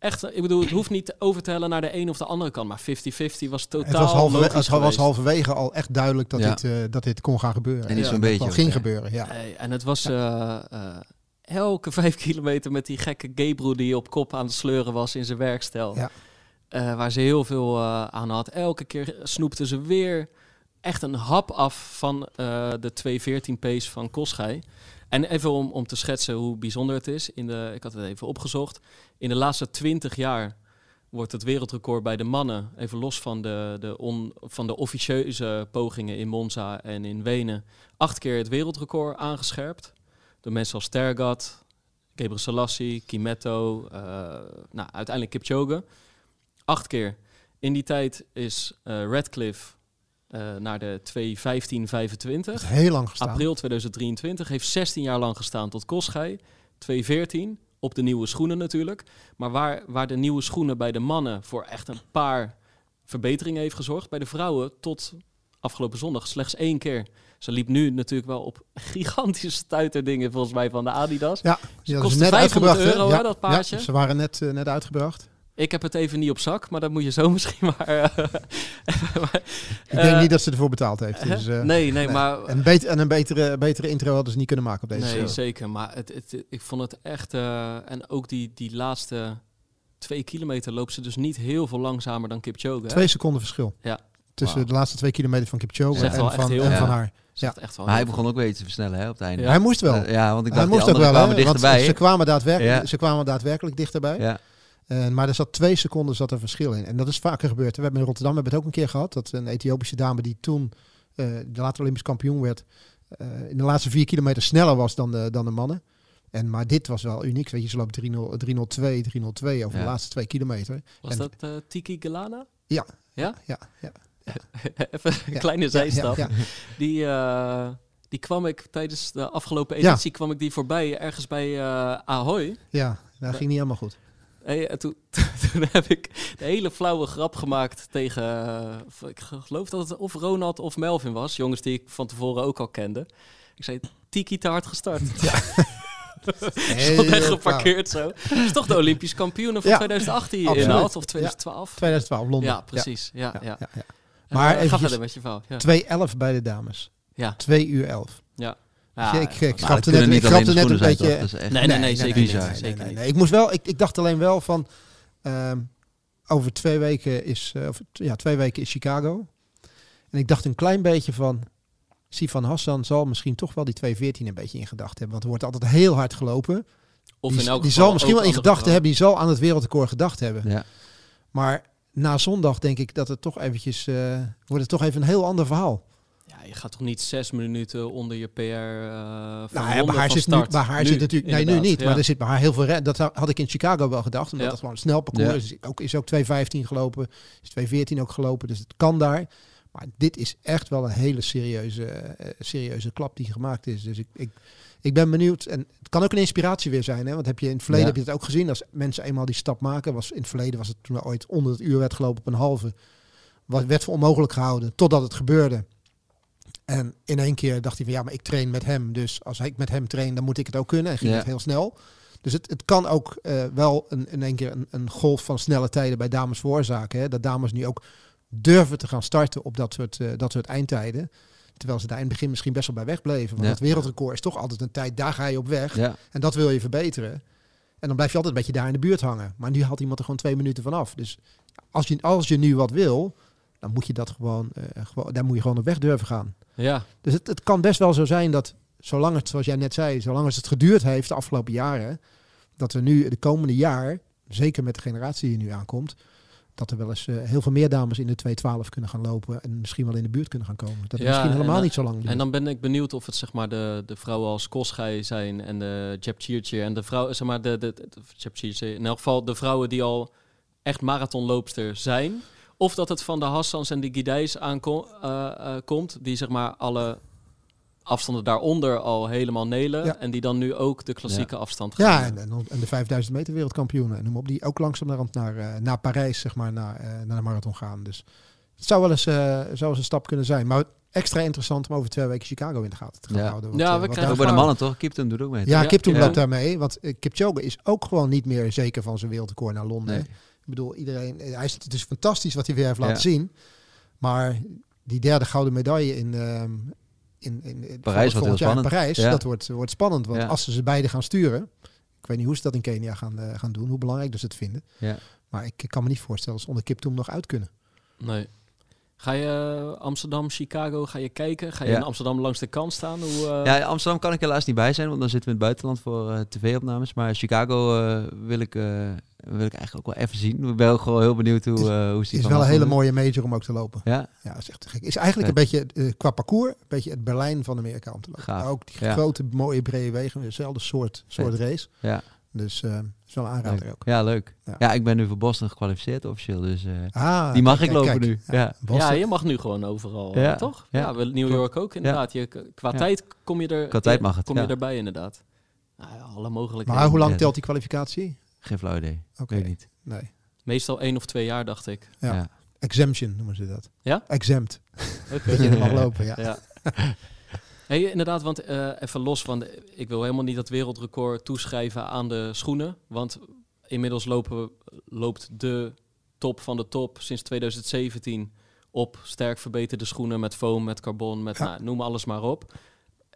Echt, ik bedoel, het hoeft niet over te hellen naar de een of de andere kant. Maar 50-50 was totaal het was, halverwege, logisch het was halverwege al echt duidelijk dat, Ja. dit, eh, dat dit kon gaan gebeuren. En Ja, zo'n dat beetje ook, ging gebeuren, ja. En het was eh, eh, elke vijf kilometer met die gekke Gabriel die op kop aan het sleuren was in zijn werkstel. Ja. Eh, waar ze heel veel aan had. Elke keer snoepten ze weer echt een hap af van eh, de 2.14 pace van Koschei. En even om, om te schetsen hoe bijzonder het is. In de, ik had het even opgezocht. In de laatste 20 jaar wordt het wereldrecord bij de mannen, even los van de, de, on, van de officieuze pogingen in Monza en in Wenen, acht keer het wereldrecord aangescherpt. Door mensen als Tergat, Gebre Selassie, Kimetto, eh, nou, uiteindelijk Kipchoge. Acht keer. In die tijd is eh Radcliffe eh, naar de 2.15.25. Het is heel lang gestaan. April 2023 heeft 16 jaar lang gestaan tot Koschei. 214 op de nieuwe schoenen natuurlijk. Maar waar, waar de nieuwe schoenen bij de mannen voor echt een paar verbeteringen heeft gezorgd, bij de vrouwen tot afgelopen zondag slechts één keer. Ze liep nu natuurlijk wel op gigantische stuiterdingen volgens mij van de Adidas. Ja, die hadden kostte ze net 500 uitgebracht. hè? euro, ja, hè, dat paardje? Ja, ze waren net, eh, net uitgebracht. Ik heb het even niet op zak, maar dat moet je zo misschien maar... eh, maar, Ik denk eh, niet dat ze ervoor betaald heeft. Dus, eh, nee, nee, nee. maar... En, beter, en een betere, betere intro hadden ze niet kunnen maken op deze nee, show. zeker. Maar het, het, ik vond het echt... eh, en ook die, die laatste twee kilometer loopt ze dus niet heel veel langzamer dan Kipchoge. hè? Twee seconden verschil. Ja. Tussen de laatste twee kilometer van Kipchoge en, van, heel en veel. van Ja. haar. Echt- wel Maar hij begon ook weer te versnellen hè, op het einde. Ja. Hij moest wel. Ja, want ik hij dacht die moest ook wel, kwamen dichterbij. ze kwamen, daadwerkelijk, Ja. ze kwamen daadwerkelijk dichterbij. Ja. Eh, maar er zat twee seconden zat er verschil in. En dat is vaker gebeurd. We hebben in Rotterdam hebben het ook een keer gehad. Dat een Ethiopische dame die toen eh, de later Olympisch kampioen werd... eh, in de laatste vier kilometer sneller was dan de, dan de mannen. En, maar dit was wel uniek. Weet je, ze loopt 302, 302, 302 over Ja. de laatste twee kilometer. Was En- dat Tiki Galana? Ja. Ja? Ja, ja. Even een kleine zijstap. Die, die kwam ik tijdens de afgelopen Ja. editie kwam ik die voorbij ergens bij eh Ahoy. Ja, dat ging niet helemaal goed. Hey, en toen, toen heb ik de hele flauwe grap gemaakt tegen, eh, ik geloof dat het of Ronald of Melvin was, jongens die ik van tevoren ook al kende. Ik zei, Tiki te hard gestart. Stond Heel echt geparkeerd zo. Is toch de Olympisch kampioen van Ja, 2018 die je absoluut. inhaalt, of 2012? 2012, Londen. Ja, precies. Ja, ja, Ja, ja, ja. Eh, Maar ga eventjes- verder met je verhaal. Ja. 2.11 bij de dames. Ja. 2 uur 11. Ja. Ik, ik net, ik schrapte de net een beetje... echt... Nee, nee, nee, zeker niet. nee, nee, nee. Ik moest wel, ik, ik dacht alleen wel van, ehm, over twee weken is, eh, over, ja, twee weken is Chicago. En ik dacht een klein beetje van, Sifan Hassan zal misschien toch wel die 214 een beetje in gedachten hebben. Want er wordt altijd heel hard gelopen. Of die in elk die geval zal misschien wel in gedachten hebben, die zal aan het wereldrecord gedacht hebben. Ja. Maar na zondag denk ik dat het toch eventjes, eh, wordt het toch even een heel ander verhaal. Ja, je gaat toch niet zes minuten onder je PR uh, van Nou ja, Ronde bij haar, zit, nu, start. bij haar Nu, zit natuurlijk... Nee, nu niet. ja. Maar er zit bij haar heel veel... re- Dat had ik in Chicago wel gedacht. Omdat Ja. het gewoon een snel parcours is. Ook, is ook 2.15 gelopen. Is 2.14 ook gelopen. Dus het kan daar. Maar dit is echt wel een hele serieuze, eh, serieuze klap die gemaakt is. Dus ik, ik, ik ben benieuwd. En het kan ook een inspiratie weer zijn. Hè? Want heb je in het verleden heb je het ook gezien. Als mensen eenmaal die stap maken. Was, in het verleden was het toen ooit onder het uur werd gelopen op een halve. Wat werd voor onmogelijk gehouden. Totdat het gebeurde. En in één keer dacht hij van ja, maar ik train met hem. Dus als ik met hem train, dan moet ik het ook kunnen. En ging Ja. het heel snel. Dus het, het kan ook eh, wel een, in één keer een, een golf van snelle tijden bij dames veroorzaken. Hè? Dat dames nu ook durven te gaan starten op dat soort, eh, dat soort eindtijden. Terwijl ze daar in het begin misschien best wel bij wegbleven. Want Ja. het wereldrecord is toch altijd een tijd, daar ga je op weg. Ja. En dat wil je verbeteren. En dan blijf je altijd een beetje daar in de buurt hangen. Maar nu haalt iemand er gewoon twee minuten vanaf. Dus als je, als je nu wat wil, dan moet je dat gewoon, eh, gewoon daar moet je gewoon op weg durven gaan. Ja, Dus het, het kan best wel zo zijn dat, zolang het, zoals jij net zei, zolang het geduurd heeft de afgelopen jaren, dat we nu de komende jaar, zeker met de generatie die nu aankomt, dat er wel eens eh, heel veel meer dames in de 212 kunnen gaan lopen en misschien wel in de buurt kunnen gaan komen. Dat Ja, misschien helemaal dan- niet zo lang duurt. en dan ben ik benieuwd of het zeg maar de, de vrouwen als Koschij zijn en de Jepchirtje en de vrouwen, zeg maar de, de, de, de in elk geval de vrouwen die al echt marathonloopster zijn. Of dat het van de Hassans en de Gidijs aankomt, die zeg maar alle afstanden daaronder al helemaal nelen. Ja. En die dan nu ook de klassieke afstand gaan. Ja, en, en, en de 5000 meter wereldkampioenen. En noem op, die ook langzaam naar, naar, eh, naar Parijs, zeg maar, naar, eh, naar de marathon gaan. Dus het zou wel eens, eh, zou eens een stap kunnen zijn. Maar extra interessant om over twee weken Chicago in de gaten te gaan Ja. houden. Ja, eh, we wat krijgen Ook bij de mannen toch? Kipton doet ook mee. Ja, ja. loopt daarmee. Want eh, Kipchoge is ook gewoon niet meer zeker van zijn wereldrecord naar Londen. Nee. Ik bedoel, iedereen, hij is, het is fantastisch wat hij weer heeft laten Ja. zien. Maar die derde gouden medaille in, ehm in, in, in Parijs wordt volgend jaar in. Parijs, Ja. dat wordt, wordt spannend. Want Ja. als ze ze beide gaan sturen, ik weet niet hoe ze dat in Kenia gaan, eh, gaan doen, hoe belangrijk dus het vinden. Ja. Maar ik kan me niet voorstellen dat ze onder Kiptoum nog uit kunnen. Nee. Ga je Amsterdam, Chicago, ga je kijken? Ga je Ja. in Amsterdam langs de kant staan? Hoe, eh, Ja, Amsterdam kan ik helaas niet bij zijn, want dan zitten we in het buitenland voor eh, tv-opnames. Maar Chicago eh, wil, ik, eh, wil ik eigenlijk ook wel even zien. Ik ben ook gewoon heel benieuwd hoe, Het is- eh, hoe ze Het die is van wel een hele mooie major om ook te lopen. Ja, Ja, dat is echt te gek. Is eigenlijk een beetje qua parcours, een beetje het Berlijn van Amerika om te lopen. Gaaf. Ook die Ja. grote, mooie, brede wegen, dezelfde soort, soort race. ja. Dus eh is wel een aanrader leuk. ook. Ja, leuk. Ja. Ja. ik ben nu voor Boston gekwalificeerd officieel, dus eh, Ah, die mag kijk, ik lopen kijk. nu. Ja. Ja, je mag nu gewoon overal, Ja, eh, toch? ja, New. York ook inderdaad. Je, qua Ja. tijd kom je er, Qua tijd mag het, kom je ja. erbij inderdaad. Nou, ja, alle mogelijkheden. Maar hoe lang telt die kwalificatie? Geen flauw idee. Oké, Weet niet. nee. Meestal één of twee jaar, dacht ik. Ja. Ja. Exemption noemen ze dat. Ja? Exempt. Oké. Dat je er mag lopen, ja. Inderdaad, want eh, even los van, de- ik wil helemaal niet dat wereldrecord toeschrijven aan de schoenen. Want inmiddels lopen, loopt de top van de top sinds 2017 op sterk verbeterde schoenen met foam, met carbon, met Ja. nou, noem alles maar op.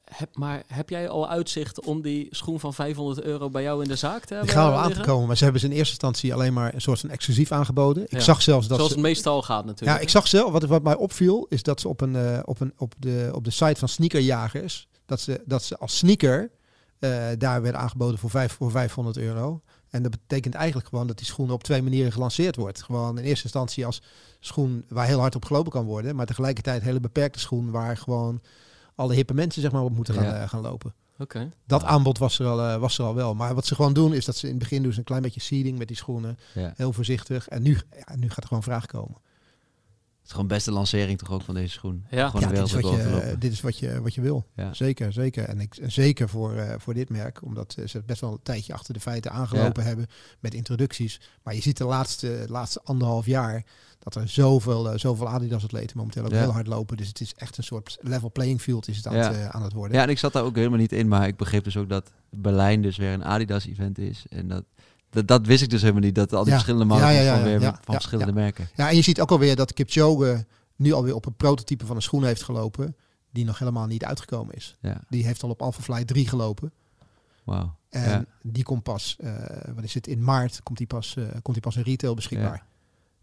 Heb, maar heb jij al uitzicht om die schoen van 500 euro bij jou in de zaak te Die hebben? gaan er wel aan te komen, maar ze hebben ze in eerste instantie alleen maar een soort van exclusief aangeboden. Ik Ja. zag zelfs dat Zoals ze, het meestal gaat natuurlijk. Ja, ik zag zelf, wat, wat mij opviel, is dat ze op, een, eh, op, een, op, de, op de site van sneakerjagers, dat ze, dat ze als sneaker eh, daar werden aangeboden voor, vijf, voor 500 euro. En dat betekent eigenlijk gewoon dat die schoen op twee manieren gelanceerd wordt. Gewoon in eerste instantie als schoen waar heel hard op gelopen kan worden, maar tegelijkertijd een hele beperkte schoen waar gewoon alle hippe mensen zeg maar op moeten gaan, Ja. eh, gaan lopen. Oké. Dat Ja. aanbod was er, al, eh, was er al wel. Maar wat ze gewoon doen is dat ze in het begin doen ze een klein beetje seeding met die schoenen. Ja. Heel voorzichtig. En nu, ja, nu gaat er gewoon vraag komen. Het is gewoon best de lancering toch ook van deze schoen. Ja. Gewoon ja, een dit is, wat je, dit is wat je, wat je wil. Ja. Zeker, zeker. En, ik, en zeker voor, eh, voor dit merk, omdat ze best wel een tijdje achter de feiten aangelopen hebben met introducties. Maar je ziet de laatste, laatste anderhalf jaar dat er zoveel, eh, zoveel Adidas-atleten momenteel ook Ja. heel hard lopen. Dus het is echt een soort level playing field is het aan, Ja. het, eh, aan het worden. Ja, en ik zat daar ook helemaal niet in, maar ik begreep dus ook dat Berlijn dus weer een Adidas-event is. En dat, dat, dat wist ik dus helemaal niet, dat al die Ja. verschillende marathons ja, ja, van, weer verschillende merken. Ja, en je ziet ook alweer dat Kipchoge nu alweer op een prototype van een schoen heeft gelopen. Die nog helemaal niet uitgekomen is. Ja, Die heeft al op Alphafly 3 gelopen. wauw. En die komt pas, eh, wat is het, in maart komt die pas, eh, komt die pas in retail beschikbaar.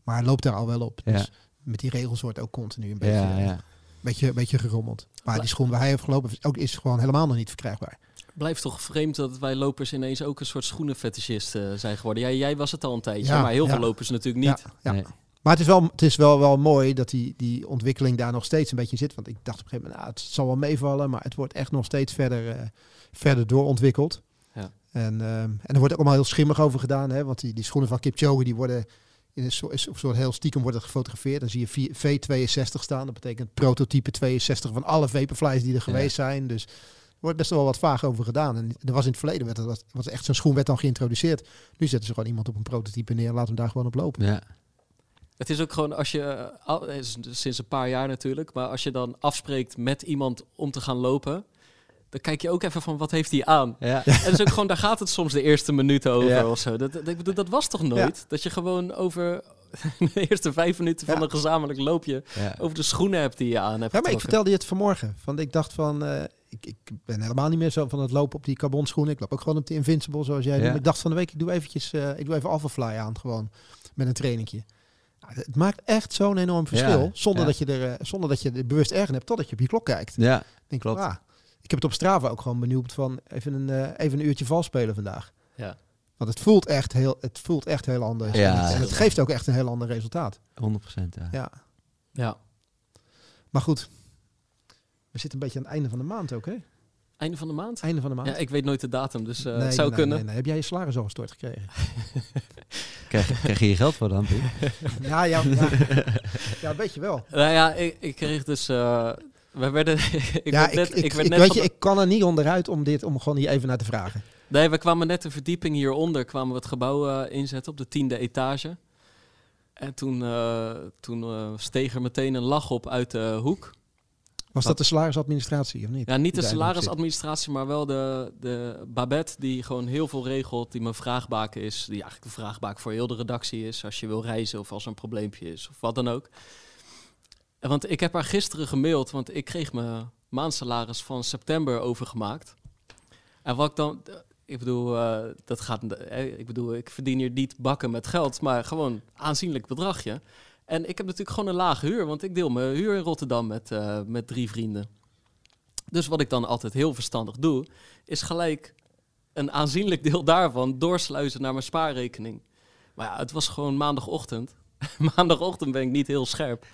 Maar loopt daar al wel op. Dus met die regels wordt ook continu een beetje, Ja, ja. beetje, beetje gerommeld. Maar die schoen waar hij heeft gelopen is, ook, is gewoon helemaal nog niet verkrijgbaar. Blijft toch vreemd dat wij lopers ineens ook een soort schoenenfetischist eh, zijn geworden. Jij, jij was het al een tijdje, Ja, maar heel ja. veel lopers natuurlijk niet. Ja, ja. Nee. Maar het is wel, het is wel, wel mooi dat die, die ontwikkeling daar nog steeds een beetje in zit. Want ik dacht op een gegeven moment, nou, het zal wel meevallen, maar het wordt echt nog steeds verder, eh, verder doorontwikkeld. Ja. En, ehm, en er wordt ook allemaal heel schimmig over gedaan, hè? want die, die schoenen van Kipchoge die worden in een soort, is een soort heel stiekem wordt het gefotografeerd. Dan zie je V- V62 staan, dat betekent prototype 62 van alle vaporflies die er geweest zijn. Dus wordt best wel wat vaag over gedaan. En er was in het verleden, werd er, was, echt zo'n schoen werd dan geïntroduceerd. Nu zetten ze gewoon iemand op een prototype neer, laat hem daar gewoon op lopen. Ja. Het is ook gewoon als je, eh, sinds een paar jaar natuurlijk, maar als je dan afspreekt met iemand om te gaan lopen, dan kijk je ook even van wat heeft hij aan. Ja. En dat is ook gewoon, daar gaat het soms de eerste minuten over Ja. of zo. Dat, dat, ik bedoel, dat was toch nooit? Dat je gewoon over de eerste vijf minuten van Ja. een gezamenlijk loopje Ja. over de schoenen hebt die je aan hebt Ja, maar ik vertelde je het vanmorgen. Van, ik dacht van, eh, ik, ik ben helemaal niet meer zo van het lopen op die carbon schoenen. Ik loop ook gewoon op die Invincible zoals jij Ja. ik dacht van de week, ik doe eventjes, eh, ik doe even Alphafly aan gewoon met een trainingje. Ja, het maakt echt zo'n enorm verschil. Ja, zonder, ja. Dat je er, eh, zonder dat je er bewust erg hebt totdat je op je klok kijkt. ja. Ik denk, klopt. ah, ik heb het op Strava ook gewoon benieuwd van even een, eh, even een uurtje vals spelen vandaag. Ja. Want het voelt echt heel, het voelt echt heel anders. Ja, en, het geeft ook echt een heel ander resultaat. 100% ja. Ja. Ja. Maar goed, we zitten een beetje aan het einde van de maand ook, hè? Einde van de maand? Einde van de maand. Ja, ik weet nooit de datum, dus eh, Nee, het zou nee, kunnen. nee, nee. Heb jij je salaris al gestort gekregen? Krijg, krijg je je geld voor dan, ja, ja, ja. ja, weet je wel. Nou ja, ik, ik kreeg dus... eh we werden... ik ja, werd ik, net, ik, ik, werd ik- net weet je, de- ik kan er niet onderuit om dit, om gewoon hier even naar te vragen. Nee, we kwamen net de verdieping hieronder, kwamen we het gebouw eh, inzetten op de tiende etage. En toen, eh, toen steeg er meteen een lach op uit de hoek. Was dat de salarisadministratie of niet? Ja, niet de salarisadministratie, maar wel de, de Babette die gewoon heel veel regelt, die mijn vraagbaken is. Die eigenlijk de vraagbaak voor heel de redactie is, als je wil reizen of als er een probleempje is of wat dan ook. Want ik heb haar gisteren gemaild, want ik kreeg mijn maandsalaris van september overgemaakt. En wat ik dan, ik bedoel, eh, dat gaat, eh, ik bedoel, ik verdien hier niet bakken met geld, maar gewoon aanzienlijk bedragje. En ik heb natuurlijk gewoon een lage huur, want ik deel mijn huur in Rotterdam met, eh, met drie vrienden. Dus wat ik dan altijd heel verstandig doe, is gelijk een aanzienlijk deel daarvan doorsluizen naar mijn spaarrekening. Maar ja, het was gewoon maandagochtend. maandagochtend ben ik niet heel scherp.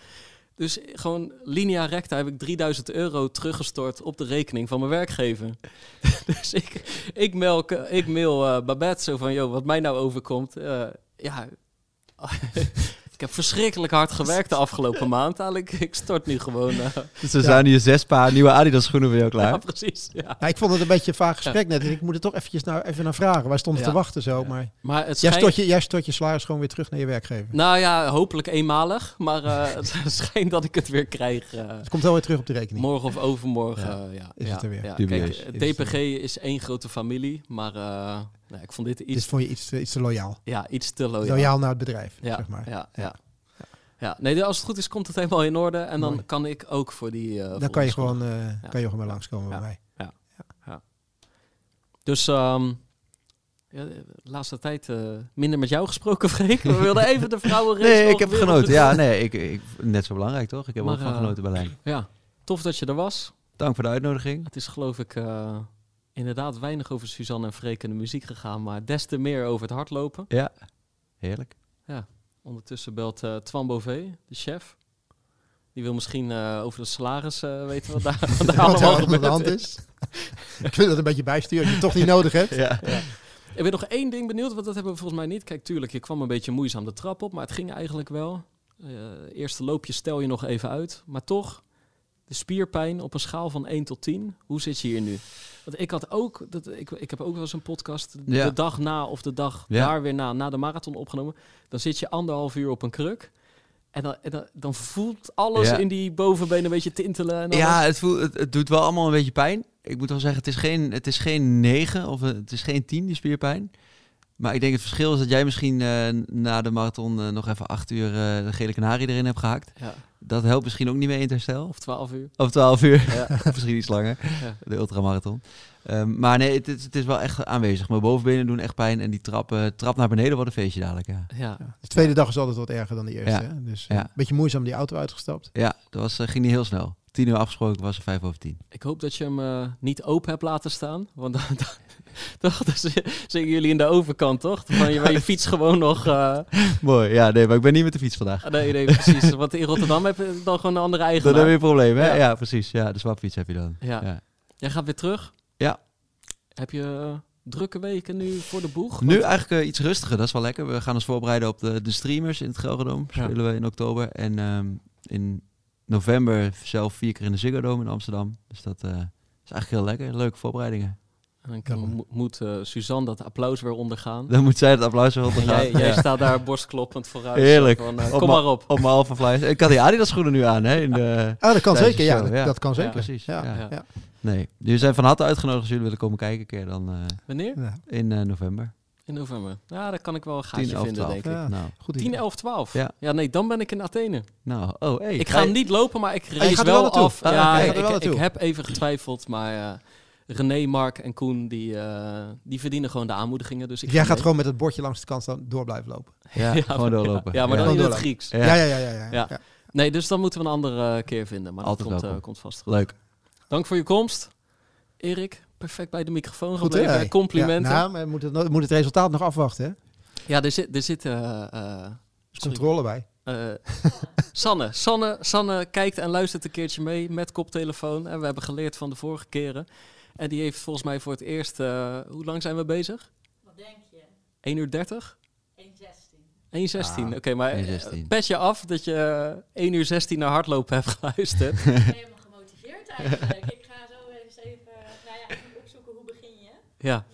Dus gewoon linea recta heb ik 3000 euro teruggestort op de rekening van mijn werkgever. dus ik, ik, mail, ik mail eh, Babette zo van, joh, wat mij nou overkomt. eh, ja, ik heb verschrikkelijk hard gewerkt de afgelopen maand. Eigenlijk, ik stort nu gewoon... eh, Dus er zijn hier zes paar nieuwe Adidas schoenen voor jou klaar. ja, precies. Ja. Ja, ik vond het een beetje een vaag gesprek net. Dus ik moet er toch eventjes naar, even naar vragen. Wij stonden Ja. te wachten zo. Ja. Maar Maar het jij schijnt... stort, je, jij stort je salaris gewoon weer terug naar je werkgever. Nou ja, hopelijk eenmalig. Maar eh, het schijnt dat ik het weer krijg eh, Het komt wel weer terug op de rekening. morgen of overmorgen. Ja. Is ja, het er weer. Kijk, DPG is één grote familie. Maar eh, Nee, ik vond dit iets, vond je iets, te- iets te loyaal. ja, iets te loyaal. Loyaal naar het bedrijf, Ja, zeg maar. ja, ja. ja. nee, als het goed is, komt het helemaal in orde. En dan Mooi. kan ik ook voor die... eh, Dan kan je gewoon, Ja. kan je gewoon maar langskomen Ja. bij mij. Dus ehm, ja, de laatste tijd eh, minder met jou gesproken, Freek. We wilden even de vrouwenrace Nee, ik heb genoten. Ja, nee, ik, ik, net zo belangrijk toch? Ik heb er ook van genoten Berlijn. Ja, tof dat je er was. Dank voor de uitnodiging. Het is geloof ik inderdaad weinig over Suzanne en Freek en de muziek gegaan, maar des te meer over het hardlopen. Ja, heerlijk. Ondertussen belt eh Twan Bové, de chef. Die wil misschien eh, over de salaris eh, weten wat daar, wat daar Wat allemaal er aan de hand is. ik wil dat een beetje bijsturen als je het toch niet nodig hebt. Ja. Ik ben nog één ding benieuwd, want dat hebben we volgens mij niet. Kijk, tuurlijk, je kwam een beetje moeizaam de trap op, maar het ging eigenlijk wel. Eerste loopje stel je nog even uit. Maar toch, de spierpijn op een schaal van 1 tot 10. Hoe zit je hier nu? Want ik had ook, dat, ik, ik heb ook wel eens een podcast Ja. de dag na of de dag Ja. daar weer na, na de marathon opgenomen. Dan zit je anderhalf uur op een kruk. En dan, en dan, dan voelt alles Ja. in die bovenbeen een beetje tintelen. En. Ja, het, voelt, het, het doet wel allemaal een beetje pijn. Ik moet wel zeggen, het is geen, het is geen 9 of het is geen 10, die spierpijn. Maar ik denk het verschil is dat jij misschien eh, na de marathon eh, nog even acht uur eh, de gele kanarie erin hebt gehaakt. Ja. Dat helpt misschien ook niet mee in het herstel. Of 12 uur. Of 12 uur. Ja. Misschien iets langer. Ja. De ultramarathon. Ehm, maar nee, het, is- het is wel echt aanwezig. Mijn bovenbenen doen echt pijn. En die trap, trap naar beneden wordt een feestje dadelijk. Ja, Ja. De tweede dag is altijd wat erger dan de eerste. Ja. Hè? Dus eh, Ja. een beetje moeizaam die auto uitgestapt. ja dat was, ging niet heel snel. 10 uur afgesproken was er 5 over 10. Ik hoop dat je hem eh, niet open hebt laten staan. Want dan, dan, dan, dan zitten jullie in de overkant, toch? Van je, waar je fiets gewoon nog... eh, Mooi. Ja, nee, maar ik ben niet met de fiets vandaag. nee, nee, precies. Want in Rotterdam heb je dan gewoon een andere Dan eigenaar. heb je een probleem, hè? Ja. Ja, precies. Ja, de swapfiets heb je dan. Ja. Ja. Jij gaat weer terug? Ja. Heb je eh, drukke weken nu voor de boeg? Nu eigenlijk eh, iets rustiger, dat is wel lekker. We gaan ons voorbereiden op de, de streamers in het Gelredome. Ja. Spelen we in oktober. En ehm, in november zelf vier keer in de Ziggo Dome in Amsterdam. Dus dat is eigenlijk heel lekker. Leuke voorbereidingen. En dan kan- mo- moet eh, Suzanne dat applaus weer ondergaan. Dan moet zij het applaus weer En ondergaan. jij, jij Ja. staat daar borstkloppend vooruit. Heerlijk. Van, eh, Op kom ma- maar op. Op mijn halve flyers. Ik had die Adidas schoenen nu aan, hè? In de, Ah, dat kan zeker. Ja, dat, ja. dat kan Ja, zeker. precies. Ja. Ja. Ja. Ja. Nee, jullie zijn van harte uitgenodigd als jullie willen komen kijken een keer dan eh, Wanneer? Ja. in eh, november. In november. Ja, daar kan ik wel een gaatje 10, 11, vinden, 12. denk ik. Ja. Nou, Goed 10, idee. 11, 12. Ja. ja, nee, dan ben ik in Athene. nou, oh, hey. Ik ga hem niet lopen, maar ik race er wel, af. Ah, ja, ik, ik, heb even getwijfeld, maar eh, René, Mark en Koen, die, eh, die verdienen gewoon de aanmoedigingen. Dus ik jij ga gaat mee. gewoon met het bordje langs de kant staan door blijven lopen. Ja, gewoon maar- doorlopen. Ja, maar Ja. dan in het. Grieks. Ja. Ja, ja, ja. ja, ja. Ja. ja. Nee, dus dan moeten we een andere keer vinden. Maar Altijd dat komt, eh, komt vast goed. Leuk. Dank voor je komst. Erik, perfect bij de microfoon Goed, gebleven. Complimenten. Ja, Ja, nou, maar we moeten het, moet het resultaat nog afwachten. Hè? Er er zit... Er zit eh, eh, is controle bij. Eh, Sanne. Sanne. Sanne kijkt en luistert een keertje mee met koptelefoon. En we hebben geleerd van de vorige keren. En die heeft volgens mij voor het eerst... eh, hoe lang zijn we bezig? Wat denk je? 1 uur 30? 1,16. 1 1,16. Oké, maar 1,16. eh, pet je af dat je eh, 1 uur 16 naar hardlopen hebt geluisterd. Ik ben helemaal gemotiveerd eigenlijk. ik ga zo eens even... Nou ja, opzoeken hoe begin je. ja.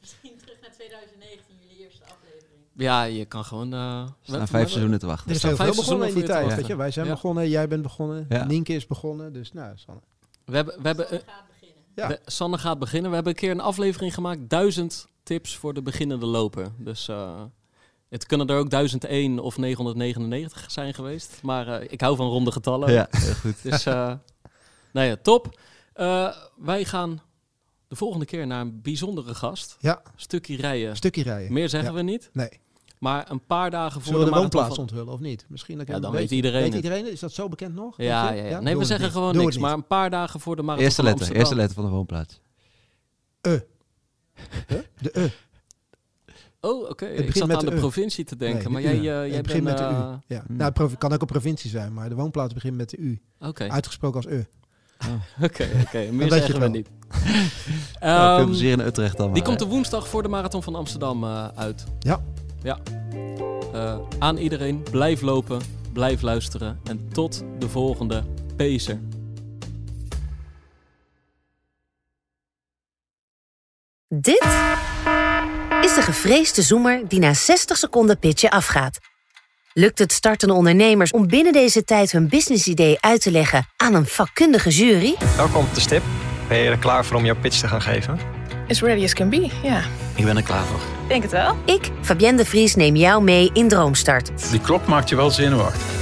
Misschien terug naar 2019, jullie eerste aflevering. Ja, je kan gewoon... eh, we- staan vijf seizoenen te wachten. Er is staan heel vijf veel begonnen in die tijd. je Weet je? Wij zijn Ja. begonnen, jij bent begonnen, Ja. Nienke is begonnen. Dus nou, Sanne. We hebben, we hebben, eh, Sanne gaat beginnen. Ja. we- Sanne gaat beginnen. We hebben een keer een aflevering gemaakt. Duizend tips voor de beginnende loper. Dus eh, het kunnen er ook 1001 of 999 zijn geweest. Maar eh, ik hou van ronde getallen. Ja, heel goed. Dus eh nou ja, top. Eh, wij gaan de volgende keer naar een bijzondere gast. Ja. Stukje rijden. Stukje rijden. Meer zeggen Ja. we niet. Nee. Maar een paar dagen voor Zullen we de woonplaats van- onthullen of niet? Misschien dat ik Ja, dan weet iedereen Weet het. iedereen? Is dat zo bekend nog? Ja, ja, ja. Nee, we zeggen niet. gewoon niks. Maar een paar dagen voor de marathon Eerste letter, eerste letter van de woonplaats. De E. Oh, oké. Het Ik begint zat met aan de de U. provincie te denken. Nee, maar jij, U. Het jij begint met de U. eh, Ja. Hmm. Nou, het kan ook een provincie zijn, maar de woonplaats begint met de U. Oké, Uitgesproken als U. oké, oké. Meer zeggen we niet. Nou, veel plezier in Utrecht dan die komt de woensdag voor de marathon van Amsterdam eh, uit. Ja. Ja. Eh, aan iedereen, blijf lopen, blijf luisteren. En tot de volgende Pacer. Dit is de gevreesde zoemer die na 60 seconden pitchen afgaat. Lukt het startende ondernemers om binnen deze tijd hun businessidee uit te leggen aan een vakkundige jury? Welkom op de stip. Ben je er klaar voor om jouw pitch te gaan geven? As ready as can be, ja. Ik ben er klaar voor. Denk het wel. Ik, Fabienne de Vries, neem jou mee in Droomstart. Die klok maakt je wel zenuwachtig.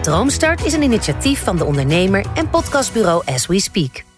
Droomstart is een initiatief van de ondernemer en podcastbureau As We Speak.